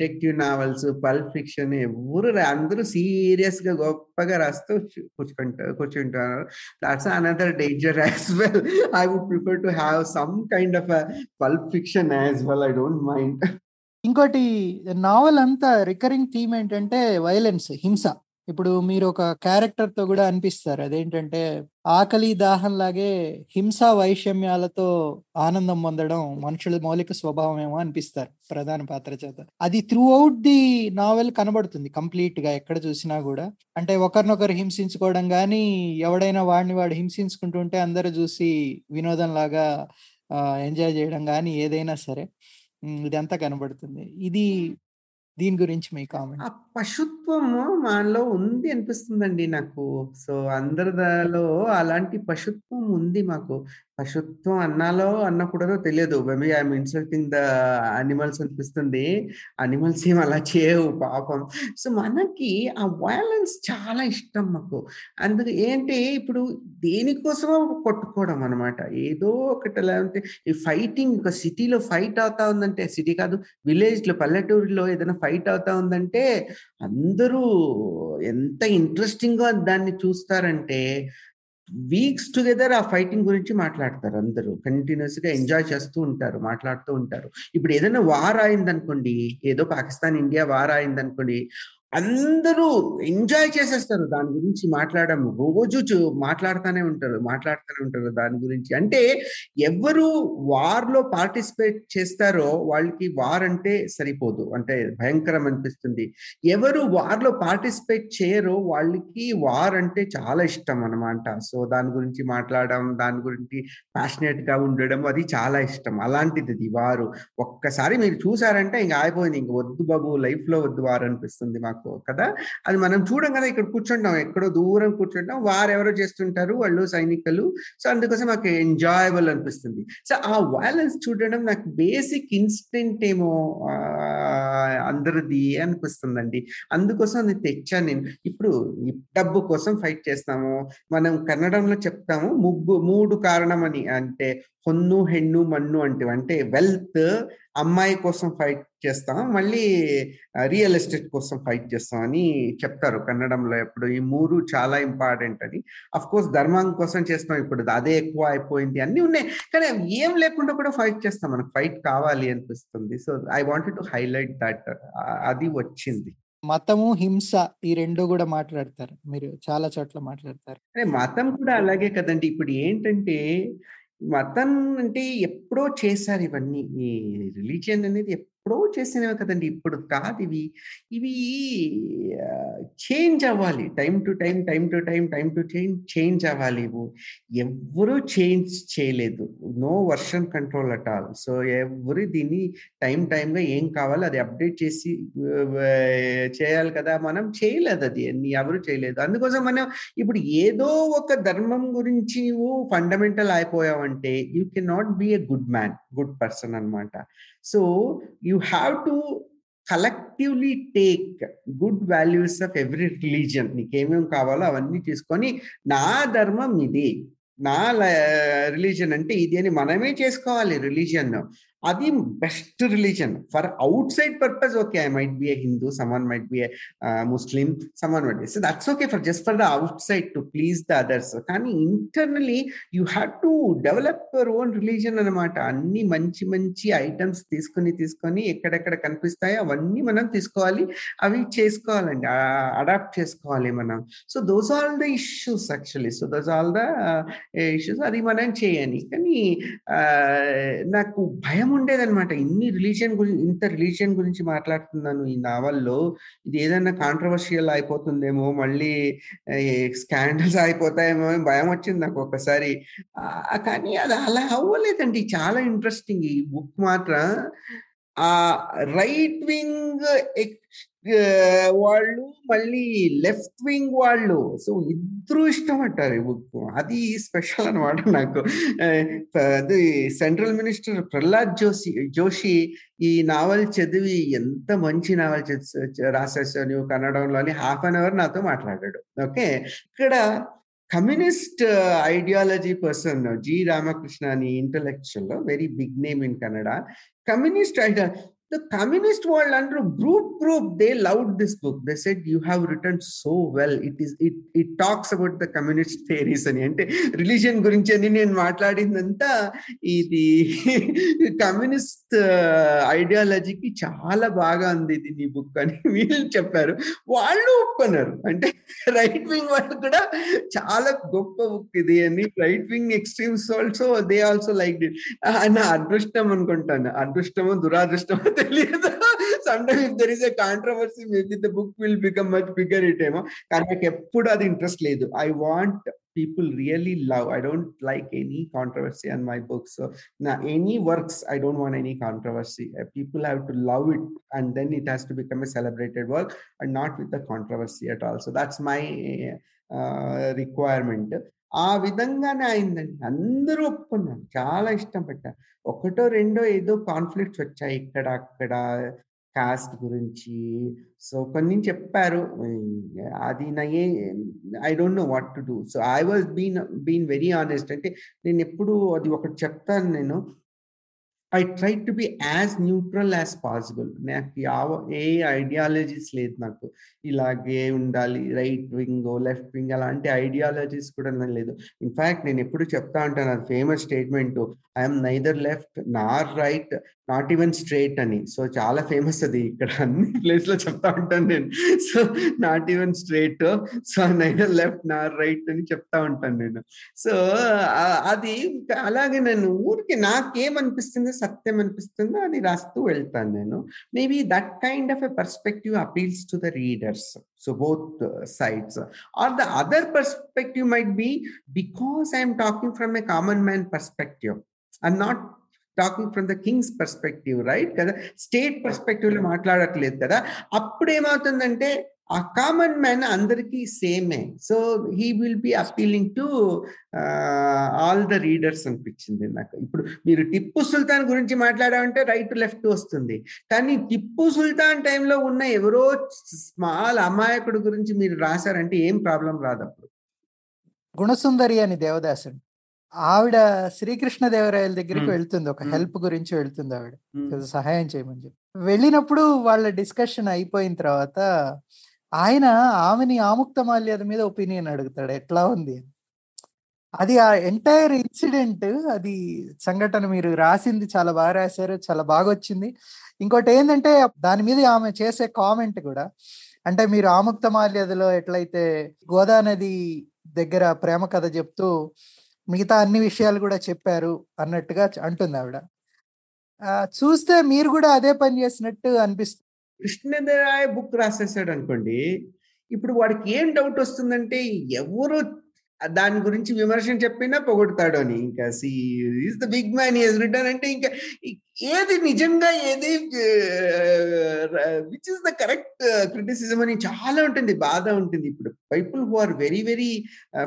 డిటెక్టివ్ నావెల్స్ పల్ ఫిక్షన్ ఎవరు అందరూ సీరియస్గా గొప్పగా రాస్తూ కూర్చుంటారు కూర్చుంటారు that's another danger as well I would prefer to have some kind of pulp fiction as well I don't mind ఇంకోటి నావల్ అంతా రికరింగ్ థీమ్ ఏంటంటే వైలెన్స్ హింస. ఇప్పుడు మీరు ఒక క్యారెక్టర్తో కూడా అనిపిస్తారు. అదేంటంటే ఆకలి దాహం లాగే హింసా వైషమ్యాలతో ఆనందం పొందడం మనుషుల మౌలిక స్వభావం ఏమో అనిపిస్తారు ప్రధాన పాత్ర చేత. అది త్రూ అవుట్ ది నావెల్ కనబడుతుంది కంప్లీట్గా ఎక్కడ చూసినా కూడా. అంటే ఒకరినొకరు హింసించుకోవడం కానీ ఎవడైనా వాడిని వాడు హింసించుకుంటుంటే అందరూ చూసి వినోదం లాగా ఎంజాయ్ చేయడం కానీ ఏదైనా సరే ఇదంతా కనబడుతుంది. ఇది దీని గురించి మీ కామెంట్. ఆ పశుత్వము మనలో ఉంది అనిపిస్తుందండి నాకు. సో అందరిలో అలాంటి పశుత్వం ఉంది మాకు. పశుత్వం అన్నాలో అన్నకూడదో తెలియదు. Maybe I'm insulting the animals అనిపిస్తుంది. అనిమల్స్ ఏం అలా చేయవు పాపం. సో మనకి ఆ వయలెన్స్ చాలా ఇష్టం మాకు. అందుకు ఏంటి ఇప్పుడు దేనికోసమో కొట్టుకోవడం అనమాట ఏదో ఒకటి లేదంటే ఈ ఫైటింగ్ ఒక సిటీలో ఫైట్ అవుతా ఉందంటే సిటీ కాదు విలేజ్లో పల్లెటూరులో ఏదైనా ఫైట్ అవుతా ఉందంటే అందరూ ఎంత ఇంట్రెస్టింగ్గా దాన్ని చూస్తారంటే వీక్స్ టుగెదర్ ఆ ఫైటింగ్ గురించి మాట్లాడతారు అందరూ. కంటిన్యూస్గా ఎంజాయ్ చేస్తూ ఉంటారు మాట్లాడుతూ ఉంటారు. ఇప్పుడు ఏదైనా వార్ అయిందనుకోండి ఏదో పాకిస్తాన్ ఇండియా వార్ అయిందనుకోండి అందరూ ఎంజాయ్ చేసేస్తారు దాని గురించి మాట్లాడడం రోజు మాట్లాడుతూనే ఉంటారు మాట్లాడుతూనే ఉంటారు దాని గురించి. అంటే ఎవరు వార్లో పార్టిసిపేట్ చేస్తారో వాళ్ళకి వార్ అంటే సరిపోదు. అంటే భయంకరం అనిపిస్తుంది. ఎవరు వార్లో పార్టిసిపేట్ చేయరో వాళ్ళకి వార్ అంటే చాలా ఇష్టం అనమాట సో దాని గురించి మాట్లాడడం దాని గురించి ప్యాషనేట్గా ఉండడం అది చాలా ఇష్టం. అలాంటిది అది వారు. ఒక్కసారి మీరు చూసారంటే ఇంకా అయిపోయింది ఇంక వద్దు బాబు లైఫ్లో వద్దు వారు అనిపిస్తుంది మాకు. కదా? అది మనం చూడం కదా ఇక్కడ కూర్చుంటాం ఎక్కడో దూరం కూర్చుంటాం వారు ఎవరో చేస్తుంటారు వాళ్ళు సైనికులు. సో అందుకోసం మాకు ఎంజాయబుల్ అనిపిస్తుంది. సో ఆ వైలెన్స్ చూడడం నాకు బేసిక్ ఇన్స్టెంట్ ఏమో అందరిది అనిపిస్తుందండి. అందుకోసం అది తెచ్చాను నేను. ఇప్పుడు డబ్బు కోసం ఫైట్ చేస్తాము. మనం కన్నడంలో చెప్తాము ముగ్గు మూడు కారణం అని అంటే హొన్ను హెన్ను మన్ను అంటే అంటే వెల్త్ అమ్మాయి కోసం ఫైట్ చేస్తాం. మళ్ళీ రియల్ ఎస్టేట్ కోసం ఫైట్ చేస్తాం అని చెప్తారు. కన్నడంలో ఎప్పుడు ఈ మూడు చాలా ఇంపార్టెంట్ అని. అఫ్ కోర్స్ ధర్మం కోసం చేస్తాం. ఇప్పుడు అదే ఎక్కువ అయిపోయింది. అన్ని ఉన్నాయి. కానీ ఏం లేకుండా కూడా ఫైట్ చేస్తాం. మనకు ఫైట్ కావాలి అనిపిస్తుంది. So I wanted to highlight that. అది వచ్చింది. మతము హింస ఈ రెండు కూడా మాట్లాడతారు. మీరు చాలా చోట్ల మాట్లాడతారు. మతం కూడా అలాగే కదండి. ఇప్పుడు ఏంటంటే మతం అంటే ఎప్పుడో చేశారు ఇవన్నీ. ఈ రిలీజియన్ అనేది ఎప్పుడో చేసినవి కదండి. ఇప్పుడు కాదు ఇవి. ఇవి చేంజ్ అవ్వాలి. Time to time time to time time to change change అవ్వాలి ఇవి. ఎవ్వరూ చేంజ్ చేయలేదు. No version control at all. So ఎవరు దీన్ని టైం టైంగా ఏం కావాలి అది అప్డేట్ చేసి చేయాలి కదా. మనం చేయలేదు అది. ఎవరు చేయలేదు. అందుకోసం మనం ఇప్పుడు ఏదో ఒక ధర్మం గురించి నువ్వు fundamental అయిపోయావంటే you can not be a good man good person అనమాట so you have to collectively take good values of every religion నీకేమేమి కావాలో అవన్నీ తీసుకొని నా ధర్మం ఇది. నా రిలీజన్ అంటే ఇది అని మనమే చేసుకోవాలి. రిలీజియన్ అది best religion. For outside purpose okay I might be a Hindu someone might be a Muslim someone might be so that's okay for just for the outside to please the others కానీ internally you have to develop your own religion అనమాట అన్ని మంచి మంచి items తీసుకొని తీసుకొని ఎక్కడెక్కడ కనిపిస్తాయో అవన్నీ మనం తీసుకోవాలి. అవి చేసుకోవాలండి. అడాప్ట్ చేసుకోవాలి మనం. So those all the issues actually so those all the issues అది మనం చేయని. కానీ నాకు భయం ఉండేదన్నమాట ఇన్ని రిలీజియన్ గురించి ఇంత రిలీజియన్ గురించి మాట్లాడుతున్నాను ఈ నావల్లో. ఇది ఏదైనా కాంట్రవర్షియల్ అయిపోతుందేమో మళ్ళీ స్కాండల్స్ అయిపోతాయేమో భయం వచ్చింది నాకు ఒకసారి కానీ అది అలా అవ్వలేదండి. చాలా ఇంట్రెస్టింగ్ ఈ బుక్ మాత్రం. ఆ రైట్ వింగ్ వాళ్ళు మళ్ళీ లెఫ్ట్ వింగ్ వాళ్ళు. సో ఇద్దరు ఇష్టం అంటారు ఈ బుక్ అది స్పెషల్ అనమాట నాకు. అది సెంట్రల్ మినిస్టర్ ప్రహ్లాద్ జోషి జోషి ఈ నావల్ చదివి ఎంత మంచి నావల్ రాసేసావు నువ్వు కన్నడంలో అని హాఫ్ అన్ అవర్ నాతో మాట్లాడాడు. ఓకే? ఇక్కడ communist ideology person G Ramakrishna అని intellectual very big name in Kannada communist idea the communist world under group group they loved this book. They said you have written so well. It is it it talks about the communist theories. అని. అంటే religion గురించి అని నేను మాట్లాడిందంతా ఇది communist ఐడియాలజీకి uh, చాలా బాగా ఉంది ఇది నీ బుక్ అని వీళ్ళు చెప్పారు. వాళ్ళు ఒప్పుకున్నారు. అంటే రైట్ వింగ్ వాళ్ళు కూడా చాలా గొప్ప బుక్ ఇది అని. Right wing extremes also they also like నా అదృష్టం అనుకుంటాను. అదృష్టమో దురాదృష్టమో తెలియదు some time if there is a controversy maybe the book will become much bigger it ఏమో కానీ నాకు ఎప్పుడు అది ఇంట్రెస్ట్ లేదు I want people really love i don't like any controversy on my books so now any works i don't want any controversy uh, people have to love it and then it has to become a celebrated work and not with the controversy at all so that's my uh, requirement ఆ విధంగానే అయిందండి. అందరూ ఒప్పుకున్నారు. చాలా ఇష్టం ఒకటో రెండో ఏదో కాన్ఫ్లిక్ట్స్ వచ్చాయి ఇక్కడ అక్కడ కాస్ట్ గురించి. సో కొన్ని చెప్పారు. అది నా ఏ I don't know what to do so I was been been very honest అంటే నేను ఎప్పుడు అది ఒకటి చెప్తాను నేను. I try to be as neutral as possible నాకు యావ ఏ ఐడియాలజీస్ లేదు నాకు. ఇలాగే ఉండాలి రైట్ వింగ్ లెఫ్ట్ వింగ్ అలాంటి ఐడియాలజీస్ కూడా నాకు లేదు. ఇన్ఫ్యాక్ట్ నేను ఎప్పుడు చెప్తా ఉంటాను అది famous statement I'm neither left nor right not even straight అని. సో చాలా ఫేమస్ అది ఇక్కడ. అన్ని ప్లేస్లో చెప్తా ఉంటాను నేను. So not even straight so neither left nor right అని చెప్తా ఉంటాను నేను. సో అది అలాగే నేను ఊరికి నాకేమనిపిస్తుందో సత్యం అనిపిస్తుందో అది రాస్తూ వెళ్తాను నేను. Maybe that kind of a perspective appeals to the readers so both sides or the other perspective might be because I'm talking from a common man perspective I'm not talking from the king's perspective right కదా? State పర్స్పెక్టివ్లో మాట్లాడట్లేదు కదా? అప్పుడు ఏమవుతుందంటే ఆ common man అందరికీ సేమే so he will be appealing to all the readers అనిపించింది నాకు. ఇప్పుడు మీరు టిప్పు సుల్తాన్ గురించి మాట్లాడామంటే రైట్ లెఫ్ట్ వస్తుంది. కానీ టిప్పు సుల్తాన్ టైంలో ఉన్న ఎవరో స్మాల్ అమాయకుడు గురించి మీరు రాశారంటే ఏం ప్రాబ్లం రాదు అప్పుడు గుణసుందరి అని దేవదాసుడు. ఆవిడ శ్రీకృష్ణ దేవరాయల దగ్గరికి వెళ్తుంది. ఒక హెల్ప్ గురించి వెళ్తుంది ఆవిడ. సహాయం చేయమని చెప్పి. వెళ్ళినప్పుడు వాళ్ళ డిస్కషన్ అయిపోయిన తర్వాత ఆయన ఆమెని ఆముక్త మాల్యద మీద ఒపీనియన్ అడుగుతాడు. ఎట్లా ఉంది? అది ఆ ఎంటైర్ ఇన్సిడెంట్ అది సంఘటన మీరు రాసింది చాలా బాగా రాశారు చాలా బాగా వచ్చింది. ఇంకోటి ఏంటంటే దాని మీద ఆమె చేసే కామెంట్ కూడా అంటే మీరు ఆముక్త మాల్యదలో ఎట్లయితే గోదా నది దగ్గర ప్రేమ కథ చెప్తూ మిగతా అన్ని విషయాలు కూడా చెప్పారు అన్నట్టుగా అంటుంది ఆవిడ. చూస్తే మీరు కూడా అదే పని చేసినట్టు అనిపిస్తుంది కృష్ణదేరాయ బుక్ రాసేసాడు అనుకోండి ఇప్పుడు వాడికి ఏం డౌట్ వస్తుందంటే ఎవరు దాని గురించి విమర్శన చెప్పినా పొగొడతాడు అని. ఇంకా see is the big man is return అంటే ఇంకా ఏది నిజంగా ఏది which is the correct criticism అని చాలా ఉంటుంది బాధ ఉంటుంది. ఇప్పుడు people who are very very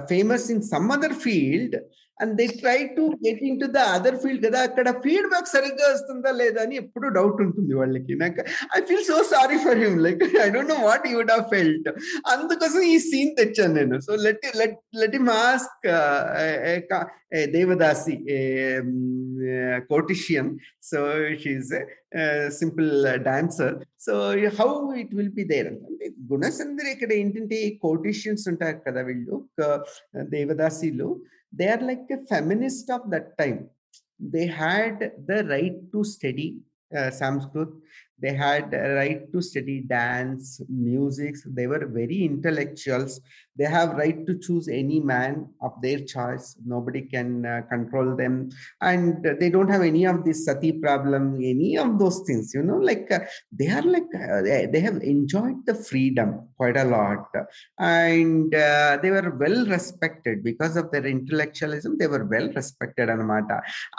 famous in some other field and they try to get in to the other field కదా అక్కడ ఫీడ్బ్యాక్ సరిగ్గా వస్తుందా లేదా అని ఎప్పుడు డౌట్ ఉంటుంది వాళ్ళకి. నాకు I feel so sorry for him like I don't know what you would have felt అందుకోసం ఈ సీన్ తెచ్చాను నేను. So let let let him ask devadasi courtesan so she is simple dancer so how it will be there అంటే గుణసందరి ఇక్కడ ఏంటంటే కోటిషియన్స్ ఉంటారు కదా వీళ్ళు దేవదాసిలు. They are like a feminist of that time. They had the right to study uh, sanskrit they had a right to study dance music they were very intellectuals they have right to choose any man of their choice nobody can uh, control them and they don't have any of this sati problem any of those things you know like uh, they are like uh, they, they have enjoyed the freedom quite a lot and uh, they were well respected because of their intellectualism they were well respected అనమాట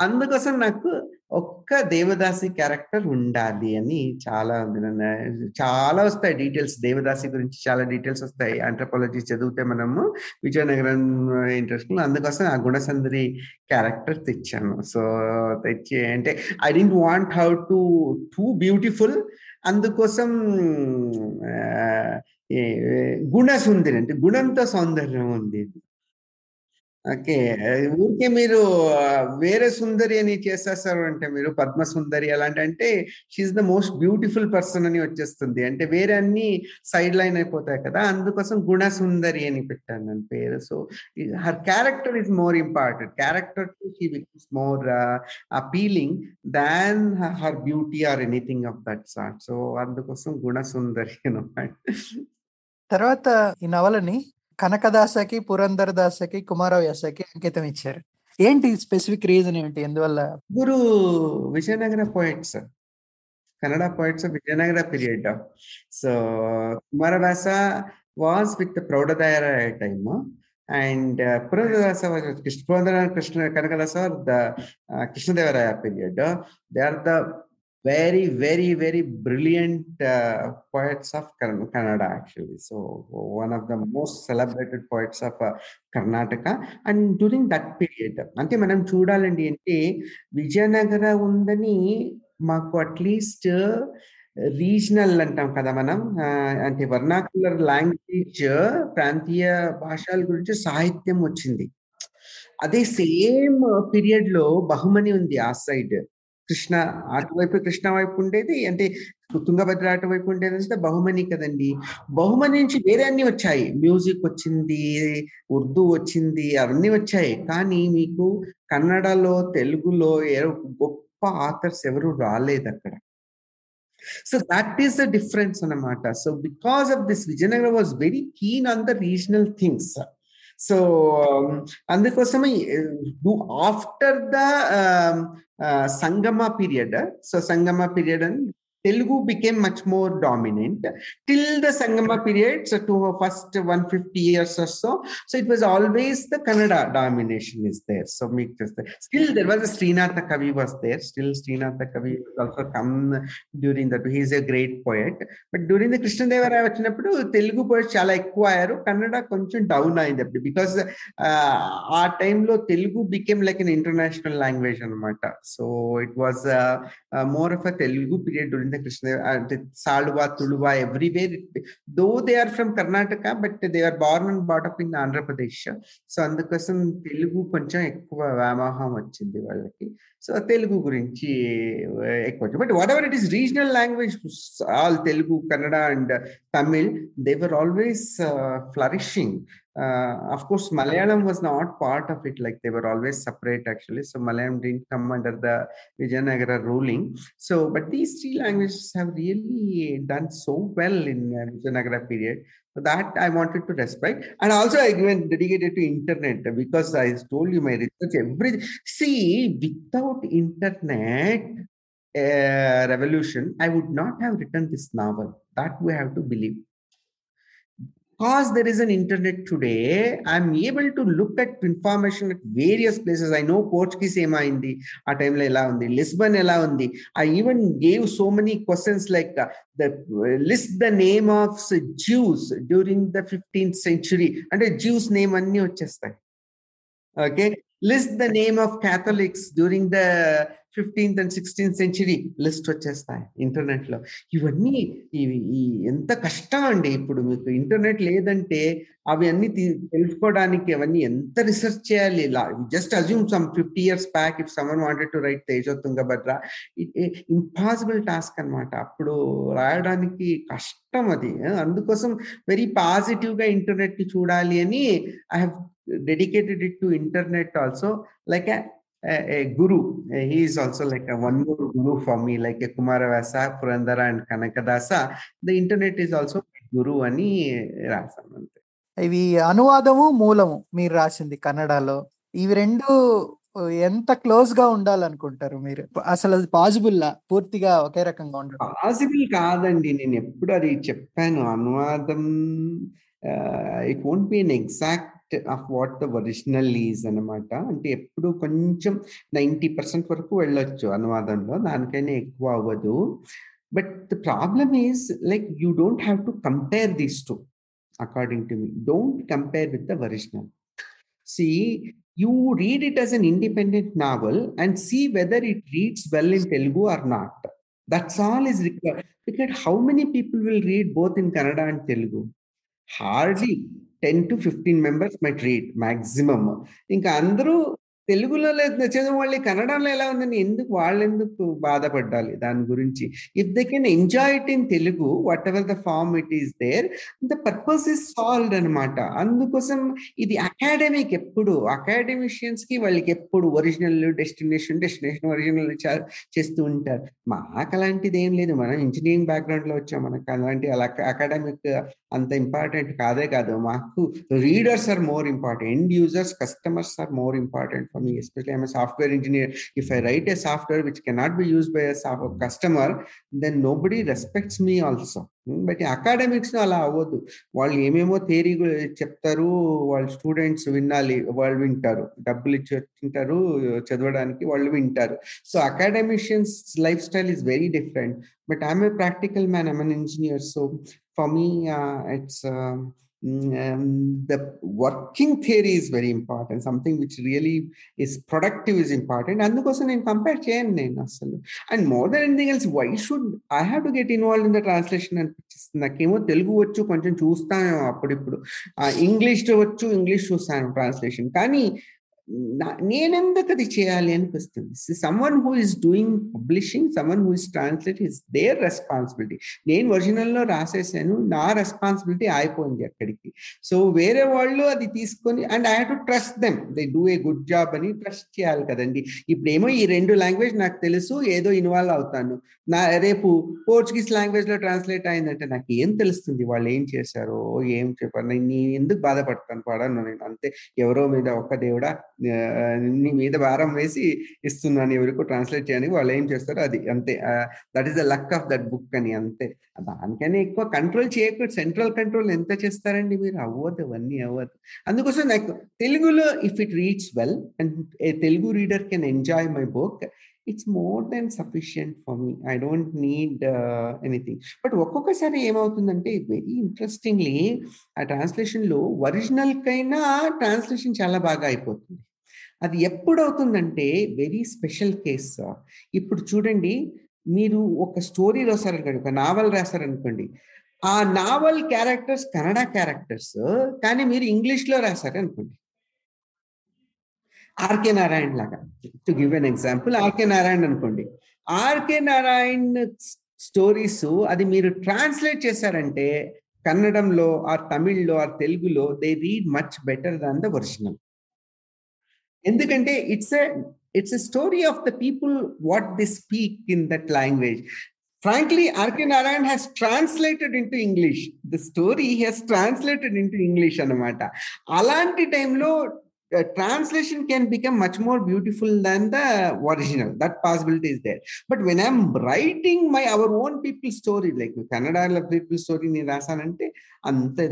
అందుకోసం నాకు ఒక్క దేవదాసి character ఉండాలి అని చాలా చాలా వస్తాయి details. దేవదాసి గురించి చాలా డీటెయిల్స్ వస్తాయి. ఆంథ్రపాలజీ చదివితే మనము విజయనగరం ఇంట్రెస్ట్ అందుకోసం ఆ గుణసందరి క్యారెక్టర్ తెచ్చాను. సో తెచ్చి అంటే I didn't want how to too beautiful అందుకోసం గుణ ఏ- గుణసుందరి అంటే గుణంతో సౌందర్యం ఉంది. ఓకే. ఊరికే మీరు వేరే సుందరి అని చేసేస్తారు అంటే మీరు పద్మ సుందరి అలాంటి అంటే she's the most beautiful person అని వచ్చేస్తుంది. అంటే వేరే అన్ని సైడ్ లైన్ అయిపోతాయి కదా అందుకోసం గుణ సుందరి అని పెట్టాను నేను పేరు. So her character is more important. Character she becomes more appealing than her beauty or anything of that sort. So అందుకోసం గుణ సుందరి అనమాట తర్వాత ఈ నవలని కనకదాసకి పురందరదాసకి కుమారవ్యాసకి అంకితం ఇచ్చారు. ఏంటి స్పెసిఫిక్ రీజన్ ఏంటి? ఎందువల్ల? గురు Vijayanagara poets. Kannada poets Vijayanagara period. So Kumaravyasa was with Praudhadevaraya time. And Purandaradasa Krishna Purandara Krishna Kanakadasa the Krishnadevaraya period. They are the very very very brilliant uh, poets of Kan- kannada actually. So one of the most celebrated poets of uh, Karnataka and during that period అంటే మనం చూడాలండి అంటే విజయనగర ఉందని మాకు at least regional uh, అంటాం కదా మనం. అంటే వర్నాకులర్ లాంగ్వేజ్ uh, ప్రాంతీయ భాషల గురించి సాహిత్యం వచ్చింది. అదే సేమ్ పీరియడ్లో బహుమని ఉంది ఆ సైడ్ కృష్ణ అటువైపు కృష్ణ వైపు ఉండేది. అంటే తుంగభద్ర అటువైపు ఉండేది అంటే బహుమని కదండి. బహుమని నుంచి వేరే అన్ని వచ్చాయి. మ్యూజిక్ వచ్చింది ఉర్దూ వచ్చింది అవన్నీ వచ్చాయి. కానీ మీకు కన్నడలో తెలుగులో గొప్ప ఆథర్స్ ఎవరు రాలేదు అక్కడ. So that is the difference అన్నమాట. So because of this Vijayanagar was very keen on the regional things so అందుకోసమే after the Sangama period so Sangama period అని Telugu became much more dominant till the Sangama period so first one fifty years so so it was always the Kannada domination is there so మీకు చూస్తే still there was Srinatha కవి was there still Srinatha కవి also come during that he's a great poet but during the Krishnadevaraya వచ్చినప్పుడు Telugu poet చాలా ఎక్కువ అయ్యారు. కన్నడ కొంచెం down అయింది అప్పుడు. బికాస్ ఆ టైంలో Telugu became like international language అనమాట so it was more of a Telugu period during the Krishnadeva అంటే Saluva Tuluva everywhere though they are from Karnataka but they are born and brought up in Andhra Pradesh so అందుకోసం తెలుగు కొంచెం ఎక్కువ వ్యామోహం వచ్చింది వాళ్ళకి. So Telugu గురించి ఎక్కువ but whatever it is regional language all Telugu Kannada and Tamil they were always flourishing uh, of course malayalam was not part of it. Like they were always separate actually. So malayalam didn't come under the vijayanagara ruling. So but these three languages have really done so well in uh, vijayanagara period. So that i wanted to respect. And also i even dedicated to internet because i told you my research every see without internet uh, revolution i would not have written this novel. That we have to believe because there is an internet today i'm able to look at information at various places i know portuguese ema indi ఆ టైంలో ఎలా ఉంది Lisbon ఎలా ఉంది I even gave so many questions like the list the name of Jews during the fifteenth century అంటే Jews name అన్ని వచ్చేస్తాయి okay list the name of Catholics during the fifteenth and sixteenth century list వచ్చేస్తాయి ఇంటర్నెట్లో ఇవన్నీ ఇవి ఈ ఎంత కష్టం అండి ఇప్పుడు మీకు. ఇంటర్నెట్ లేదంటే అవి అన్ని తెలుసుకోవడానికి అవన్నీ ఎంత రీసెర్చ్ చేయాలి? Just assume some fifty years back if someone wanted to write Tejo Tungabhadra impossible task అనమాట అప్పుడు రాయడానికి కష్టం అది. అందుకోసం వెరీ పాజిటివ్గా ఇంటర్నెట్ని చూడాలి అని I have dedicated it to internet also like a, a, a guru he is also like a one more guru for me like a kumaravasa purandara and kanakadasa the internet is also guru ani రాసాను అంతే ఇవి అనువాదము మూలము మీరు రాసింది కన్నడలో ఇవి రెండు ఎంత క్లోజ్గా ఉండాలనుకుంటారు మీరు అసలు అది పాసిబుల్ పూర్తిగా ఒకే రకంగా ఉండదు పాసిబుల్ కాదండి నేను ఎప్పుడు అది చెప్పాను అనువాదం it won't be an exact of what the original is అనమాట అంటే ఎప్పుడు కొంచెం నైంటీ పర్సెంట్ వరకు వెళ్ళొచ్చు అనువాదంలో దానికైనా ఎక్కువ అవ్వదు but the problem is like you don't have to compare these two according to me don't compare with the original see you read it as an independent novel and see whether it reads well in Telugu or not. That's all is required. Because how many people will read both in Kannada and Telugu? Hardly ten to fifteen members my treat maximum ఇంకా అందరూ తెలుగులో చదివిన వాళ్ళు కన్నడంలో ఎలా ఉందని ఎందుకు వాళ్ళు ఎందుకు బాధపడాలి దాని గురించి? If they can enjoy it in Telugu whatever the form it is there the purpose is solved అనమాట అందుకోసం ఇది అకాడమిక్ ఎప్పుడు అకాడమిషియన్స్కి వాళ్ళకి ఎప్పుడు ఒరిజినల్ డెస్టినేషన్ డెస్టినేషన్ ఒరిజినల్ చేస్తూ ఉంటారు. మాకు అలాంటిది ఏం లేదు. మనం ఇంజనీరింగ్ బ్యాక్గ్రౌండ్లో వచ్చాం. మనకు అలాంటి అలా అకాడమిక్ అంత ఇంపార్టెంట్ కాదే కాదు. మాకు readers are more important end users customers are more important for me especially I'm software engineer if I write a software which cannot be be by customer then nobody respects me also but academics అలా అవ్వదు వాళ్ళు ఏమేమో theory చెప్తారు వాళ్ళ students వినాలి వాళ్ళు వింటారు. డబ్బులు ఇచ్చి వచ్చింటారు చదవడానికి వాళ్ళు వింటారు. So academicians life style is very different but I'm a practical man I'm an engineer so for me it's um, the working theory is very important. Something which really is productive is important. అందుకోసం నేను compare చేయను నేను అసలు and more than anything else why should I have to get involve in the translation అనిపించిస్తుంది నాకేమో తెలుగు వచ్చు కొంచెం చూస్తాను అప్పుడిప్పుడు. ఇంగ్లీష్ వచ్చు ఇంగ్లీష్ చూస్తాను ట్రాన్స్లేషన్ కానీ నేనెందుకు అది చేయాలి అనిపిస్తుంది? Someone who is doing publishing someone who is translate is their responsibility నేను ఒరిజినల్లో రాసేసాను నా రెస్పాన్సిబిలిటీ అయిపోయింది అక్కడికి. సో వేరే వాళ్ళు అది తీసుకొని and I have to trust them they do a good job అని ట్రస్ట్ చేయాలి కదండి. ఇప్పుడేమో ఈ రెండు లాంగ్వేజ్ నాకు తెలుసు ఏదో ఇన్వాల్వ్ అవుతాను. నా రేపు పోర్చుగీస్ లాంగ్వేజ్లో ట్రాన్స్లేట్ అయిందంటే నాకు ఏం తెలుస్తుంది? వాళ్ళు ఏం చేశారో ఏం చెప్పారు నేను ఎందుకు బాధపడతాను? పడను నేను అంతే. ఎవరో మీద ఒక్క దేవుడా నీ మీద భారం వేసి ఇస్తున్నాను ఎవరికో ట్రాన్స్లేట్ చేయడానికి వాళ్ళు ఏం చేస్తారో అది అంతే. That is the luck of that book అని అంతే. దానికనే ఎక్కువ కంట్రోల్ చేయకూడదు సెంట్రల్ కంట్రోల్ ఎంత చేస్తారండి మీరు? అవ్వదు అవన్నీ అవ్వదు. అందుకోసం నాకు తెలుగులో if it reads well and a Telugu reader can enjoy my book it's more than sufficient for me I don't need anything but ఒక్కొక్కసారి ఏమవుతుందంటే వెరీ ఇంట్రెస్టింగ్లీ ఆ ట్రాన్స్లేషన్లో ఒరిజినల్ కైనా ట్రాన్స్లేషన్ చాలా బాగా అయిపోతుంది. అది ఎప్పుడు అవుతుందంటే వెరీ స్పెషల్ కేస్ ఇప్పుడు చూడండి మీరు ఒక స్టోరీ రాశారనుకోండి ఒక నావల్ రాశారనుకోండి ఆ నావల్ క్యారెక్టర్స్ కన్నడ క్యారెక్టర్స్ కానీ మీరు ఇంగ్లీష్లో రాశారనుకోండి ఆర్కే నారాయణ లాగా. To give an example RK Narayana అనుకోండి. ఆర్కే నారాయణ్ స్టోరీస్ అది మీరు ట్రాన్స్లేట్ చేశారంటే కన్నడంలో ఆర్ తమిళ్ళో ఆర్ తెలుగులో they read much better than the original ఎందుకంటే it's a it's a story of the people what they speak in that language frankly rk narayan has translated into english. The story he has translated into english anamata alanti time translation can become much more beautiful than the original. That possibility is there. But when i'm writing my our own people story like kannada people story ni rasanante ante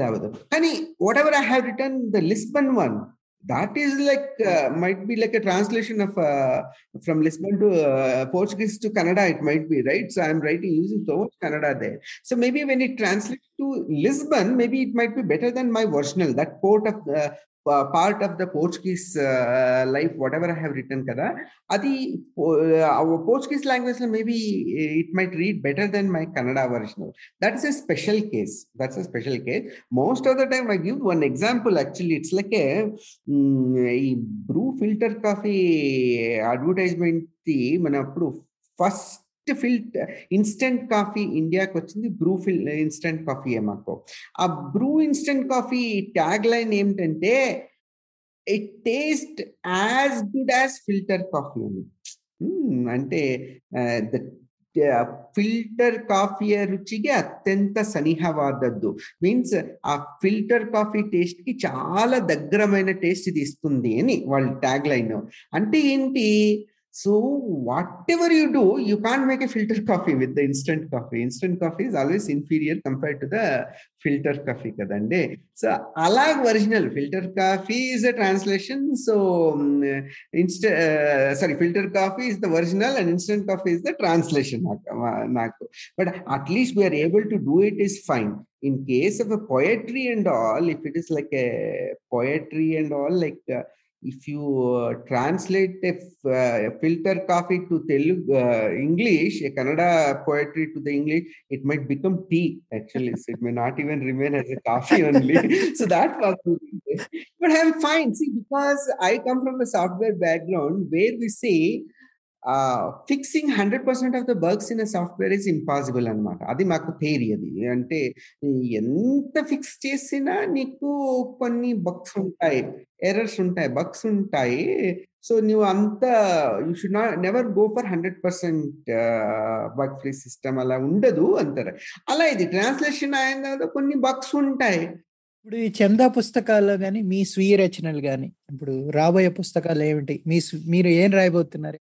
kani whatever i have written the lisbon one that is like uh, might be like a translation of uh, from lisbon to uh, portuguese to Canada. it might be right? So i'm writing using so much kannada there. So maybe when it translates to lisbon maybe it might be better than my original that port of part of the Portuguese life whatever I have return కదా? అది Portuguese లాంగ్వేజ్లో maybe it might read better than my Kannada version that is a special case that's a special case most of the time I give one example actually it's like ఈ Bru filter coffee advertisement మన అప్పుడు first filter instant coffee ఇండియాకి వచ్చింది Bru filter instant coffee మాకు ఆ Bru instant coffee tag line ఏమిటంటే it taste as good as filter coffee అని అంటే ద ಫಿಲ್ಟರ್ ಕಾಫಿಯ ರುಚಿಗೆ ಅತ್ಯಂತ సనిహవాదద్దు మీన్స్ ఆ ఫిల్టర్ కాఫీ టేస్ట్ కి చాలా దగ్గరమైన టేస్ట్ ఇది ఇస్తుంది అని వాళ్ళ ట్యాగ్ లైన్ అంటే ఏంటి So whatever you do, you can't make a filter coffee with the instant coffee. Instant coffee is always inferior compared to the filter coffee kadande. So alag original filter coffee is a translation. So um, uh, sorry, filter coffee is the original and instant coffee is the translation. But at least we are able to do it is fine. In case of a poetry and all, if it is like a poetry and all, like uh, if you uh, translate a, uh, filter coffee to Telugu uh, English, a Kannada poetry to the English, it might become tea. Actually, so it may not even remain as a coffee only. so that possibility. But I'm fine. See, because I come from a software background where we say fixing hundred percent of the bugs in software is impossible అనమాట అది మాకు theory అది. అంటే ఎంత fix చేసినా నీకు కొన్ని bugs ఉంటాయి ఎర్రర్స్ ఉంటాయి బగ్స్ ఉంటాయి. సో నువ్వు అంత you should not never go for hundred percent bug free system అలా ఉండదు అంటారు. అలా ఇది ట్రాన్స్లేషన్ అయిన తర్వాత కొన్ని బగ్స్ ఉంటాయి. ఇప్పుడు ఈ చందా పుస్తకాల్లో కానీ మీ స్వీయ రచనలు కానీ ఇప్పుడు రాబోయే పుస్తకాలు ఏమిటి? మీ మీరు ఏం రాయబోతున్నారు?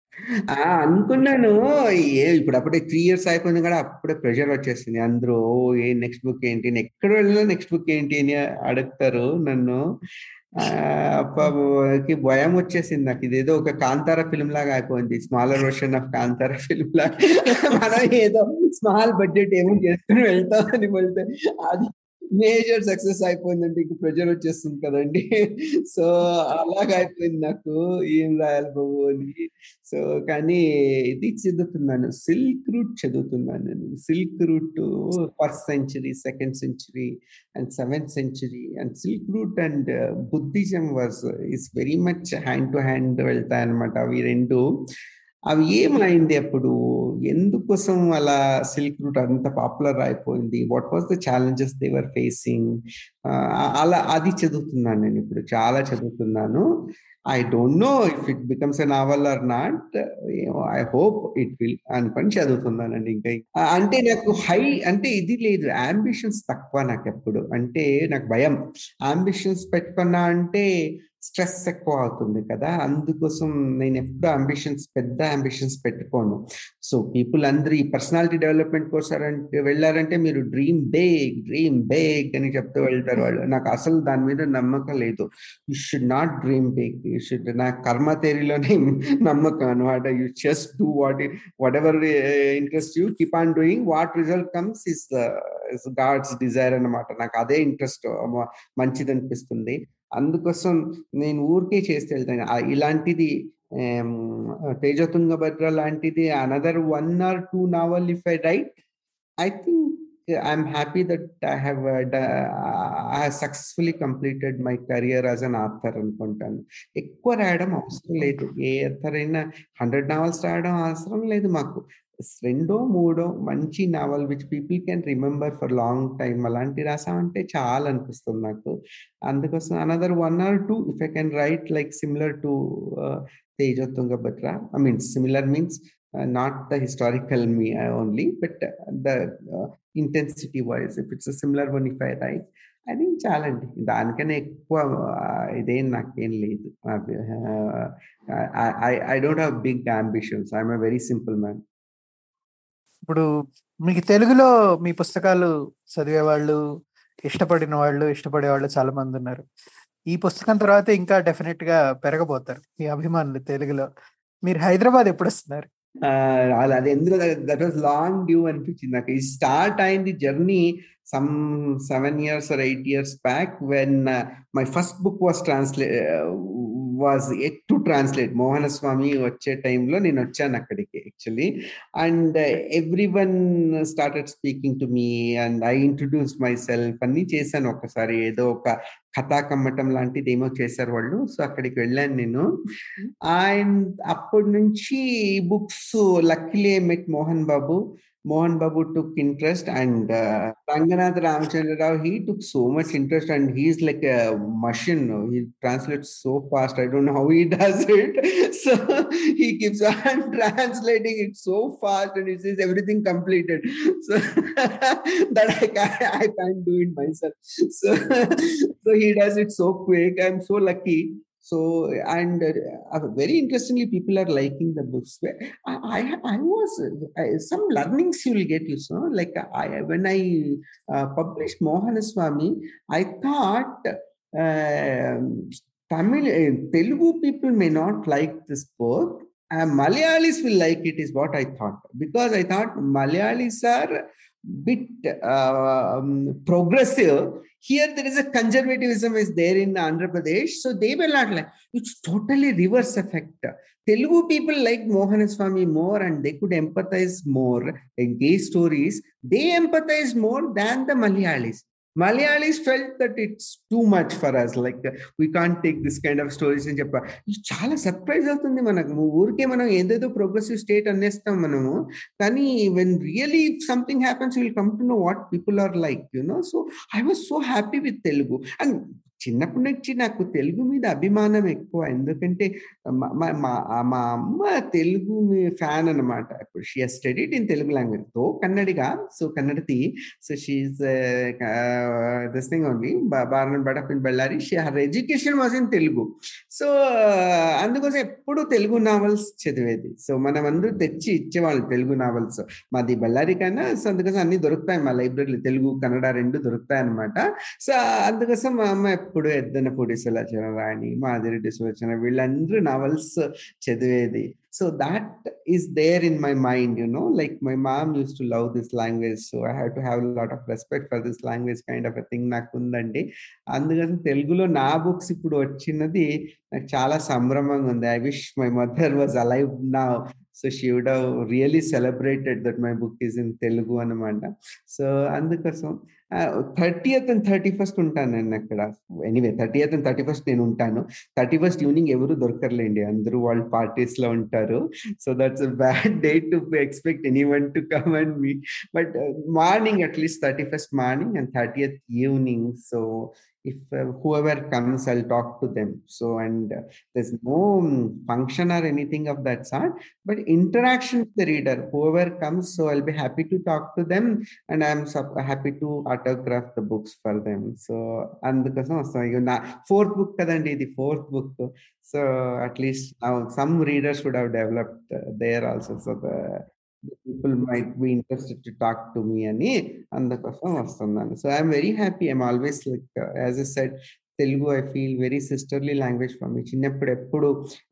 అనుకున్నాను. ఏ ఇప్పుడు అప్పుడే త్రీ ఇయర్స్ అయిపోయింది కూడా అప్పుడే ప్రెషర్ వచ్చేసింది. అందరూ ఏ నెక్స్ట్ బుక్ ఏంటి? ఎక్కడ వెళ్ళినా నెక్స్ట్ బుక్ ఏంటి? అని అడుగుతారు నన్ను. కి భయం వచ్చేసింది నాకు. ఇదేదో ఒక కాంతార ఫిల్మ్ లాగా అయిపోయింది. Smaller version of Kantara film లాగా. మనం ఏదో స్మాల్ బడ్జెట్ ఏమో చేసుకుని వెళ్తామని వెళ్తే అది మేజర్ సక్సెస్ అయిపోయిందంటే ఇంక ప్రెజర్ వచ్చేస్తుంది కదండి. సో అలాగా అయిపోయింది నాకు ఏం రాయాలి బాబు అని. సో కానీ ఇది చదువుతున్నాను. సిల్క్ రూట్ చదువుతున్నాను నేను. Silk route first century second century and seventh century and silk route and Buddhism was is very much hand to hand వెళ్తాయి అనమాట అవి రెండు. అవి ఏమైంది అప్పుడు? ఎందుకోసం అలా సిల్క్ రూట్ అంత పాపులర్ అయిపోయింది? What was the challenges they were facing అలా అది చదువుతున్నాను నేను ఇప్పుడు చాలా చదువుతున్నాను. I don't know if it becomes a novel or not I hope it will అనుకొని చదువుతున్నానండి ఇంకా. అంటే నాకు హై అంటే ఇది లేదు. అంబిషన్స్ తక్కువ నాకు ఎప్పుడు. అంటే నాకు భయం. అంబిషన్స్ పెట్టుకున్నా అంటే స్ట్రెస్ ఎక్కువ అవుతుంది కదా. అందుకోసం నేను ఎప్పుడు అంబిషన్స్ పెద్ద అంబిషన్స్ పెట్టుకోను. సో పీపుల్ అందరూ ఈ పర్సనాలిటీ డెవలప్మెంట్ కోసారంటే వెళ్ళారంటే మీరు డ్రీమ్ బేగ్ డ్రీమ్ బేగ్ అని చెప్తూ వెళ్తారు వాళ్ళు. నాకు అసలు దాని మీద నమ్మకం లేదు. You should not dream big you should నా కర్మ థేరీలోనే నమ్మకం అనమాట you just do what whatever interest you keep on doing what result comes is God's desire అనమాట నాకు అదే ఇంట్రెస్ట్ మంచిది అనిపిస్తుంది అందుకోసం నేను ఊరికే చేస్తే వెళ్తాను. ఇలాంటిది తేజతుంగభద్ర లాంటిది another one or two novel if I write I think I'm happy that I have I have successfully completed my career as an author అనుకుంటాను. ఎక్కువ రాయడం అవసరం లేదు. ఏ ఆథర్ అయినా హండ్రెడ్ నావల్స్ రాయడం అవసరం లేదు మాకు. రెండో మూడో మంచి novel which people can remember for long time అలాంటి రాసామంటే చాలా అనిపిస్తుంది నాకు. అందుకోసం another one or two if I can write like similar to Teja Tungabhadra I mean similar means not the historical me only but the intensity wise if it's similar one if I write I think చాలండి దానికన్నా ఎక్కువ ఇదేం నాకేం లేదు. I don't have big ambitions I'm a very simple man ఇప్పుడు మీకు తెలుగులో మీ పుస్తకాలు చదివే వాళ్ళు ఇష్టపడిన వాళ్ళు ఇష్టపడే వాళ్ళు చాలా మంది ఉన్నారు. ఈ పుస్తకం తర్వాత ఇంకా డెఫినెట్గా పెరగబోతారు మీ అభిమానులు తెలుగులో. మీరు హైదరాబాద్ ఎప్పుడు వస్తున్నారు? అది ఎందుకు దట్ వాస్ లాంగ్ డ్యూ అనిపించింది. నాకు ఈ స్టార్ట్ అయింది journey some seven years or eight years back when my first book was translate was at to translate Mohana Swamy వచ్చే టైంలో నేను వచ్చాను అక్కడికి actually and every one started speaking to me and I introduce myself అన్ని చేశాను. ఒకసారి ఏదో ఒక కథాకమ్మటం లాంటిది ఏమో చేశారు వాళ్ళు. సో అక్కడికి వెళ్ళాను నేను. ఆయన అప్పటి నుంచి books luckily met Mohan Babu. Mohan Babu took interest and Ranganath Ramachandra Rao he took so much interest and he's like machine. He translate so fast. I don't how he does it. So he keeps translating it so fast and it is everything completed. So that I can do it myself. So he does it so quick. I'm so lucky so and uh, very interestingly people are liking the books i i, I was uh, some learnings you will get you know like i when i uh, published mohanaswamy i thought uh, tamil uh, telugu people may not like this book uh, malayalis will like it is what i thought because i thought malayalis are bit uh, um, progressive here there is a conservatism is there in andhra pradesh. So they will not like it's totally reverse effect. Telugu people like mohanaswamy more and they could empathize more in gay stories. They empathize more than the malayalis Malayalis felt that it's too much for us like we can't take this kind of stories అని చెప్ప. చాలా surprise అవుతుంది మనకు. ఊరికే మనం ఏదేదో progressive state అనేస్తాం మనము. కానీ when really something happens will come to know what people are like you know so I was so happy with Telugu and చిన్నప్పటి నుంచి నాకు తెలుగు మీద అభిమానం ఎక్కువ. ఎందుకంటే మా మా అమ్మ తెలుగు ఫ్యాన్ అనమాట ఇప్పుడు she studied in Telugu లాంగ్వేజ్తో Kannadiga so Kannadati so she's this thing only born brought up in Ballari. She her education was in Telugu so uh, అందుకోసం ఎప్పుడు తెలుగు నావెల్స్ చదివేది. సో మనం అందరూ తెచ్చి ఇచ్చేవాళ్ళు తెలుగు నావెల్స్ మాది బళ్ళారి కన్నా సో అందుకోసం అన్ని దొరుకుతాయి మా లైబ్రరీలో. తెలుగు కన్నడ రెండు దొరుకుతాయి అనమాట సో అందుకోసం మా అమ్మ ఎద్దన ఎద్దనపూడి సులచన రాణి మాదిరెడ్డి సులచన వీళ్ళందరూ నవల్స్ చదివేది. So that is there in my mind you know like my mom used to love this language so I have to have lot of respect for this language kind of thing నాకు ఉందండి అందుకని తెలుగులో నా books ఇప్పుడు వచ్చినది నాకు చాలా సంభ్రమంగా ఉంది. I wish my mother was alive నా so she would have really celebrated that my book is in Telugu అనమాట సో అందుకోసం థర్టీయత్ అండ్ థర్టీ ఫస్ట్ ఉంటాను నేను అక్కడ. Anyway thirtieth and thirty first నేను ఉంటాను. థర్టీ ఫస్ట్ ఈవినింగ్ ఎవరు దొరకర్లేండి. అందరూ వాళ్ళు పార్టీస్లో ఉంటారు. So that's bad day to expect any one to come and me but morning at least thirty first morning and thirtieth evening so if uh, whoever comes i'll talk to them so and uh, there's no um, function or anything of that sort but interaction with the reader whoever comes so i'll be happy to talk to them and i'm so happy to autograph the books for them so అందుకోసం వస్తాం నా fourth book కదండి ఇది fourth book so at least some readers would have developed there also so the People might be interested to talk to me అని అందుకోసం వస్తున్నాను so I'm very happy I'm always like as a set Telugu I feel very sisterly language for me చిన్నప్పుడు ఎప్పుడు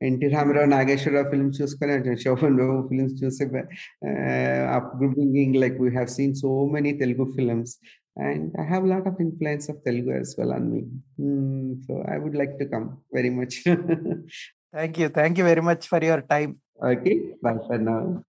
NT Ramarao Nageswararao films చూసుకొని Shobhan Babu films చూసే అప్గ్రూపింగ్ like we have seen so many Telugu films and I have a lot of influence of Telugu as well on me. Mm, so I would like to come very much. thank you. Thank you very much for your time. Okay. Bye for now.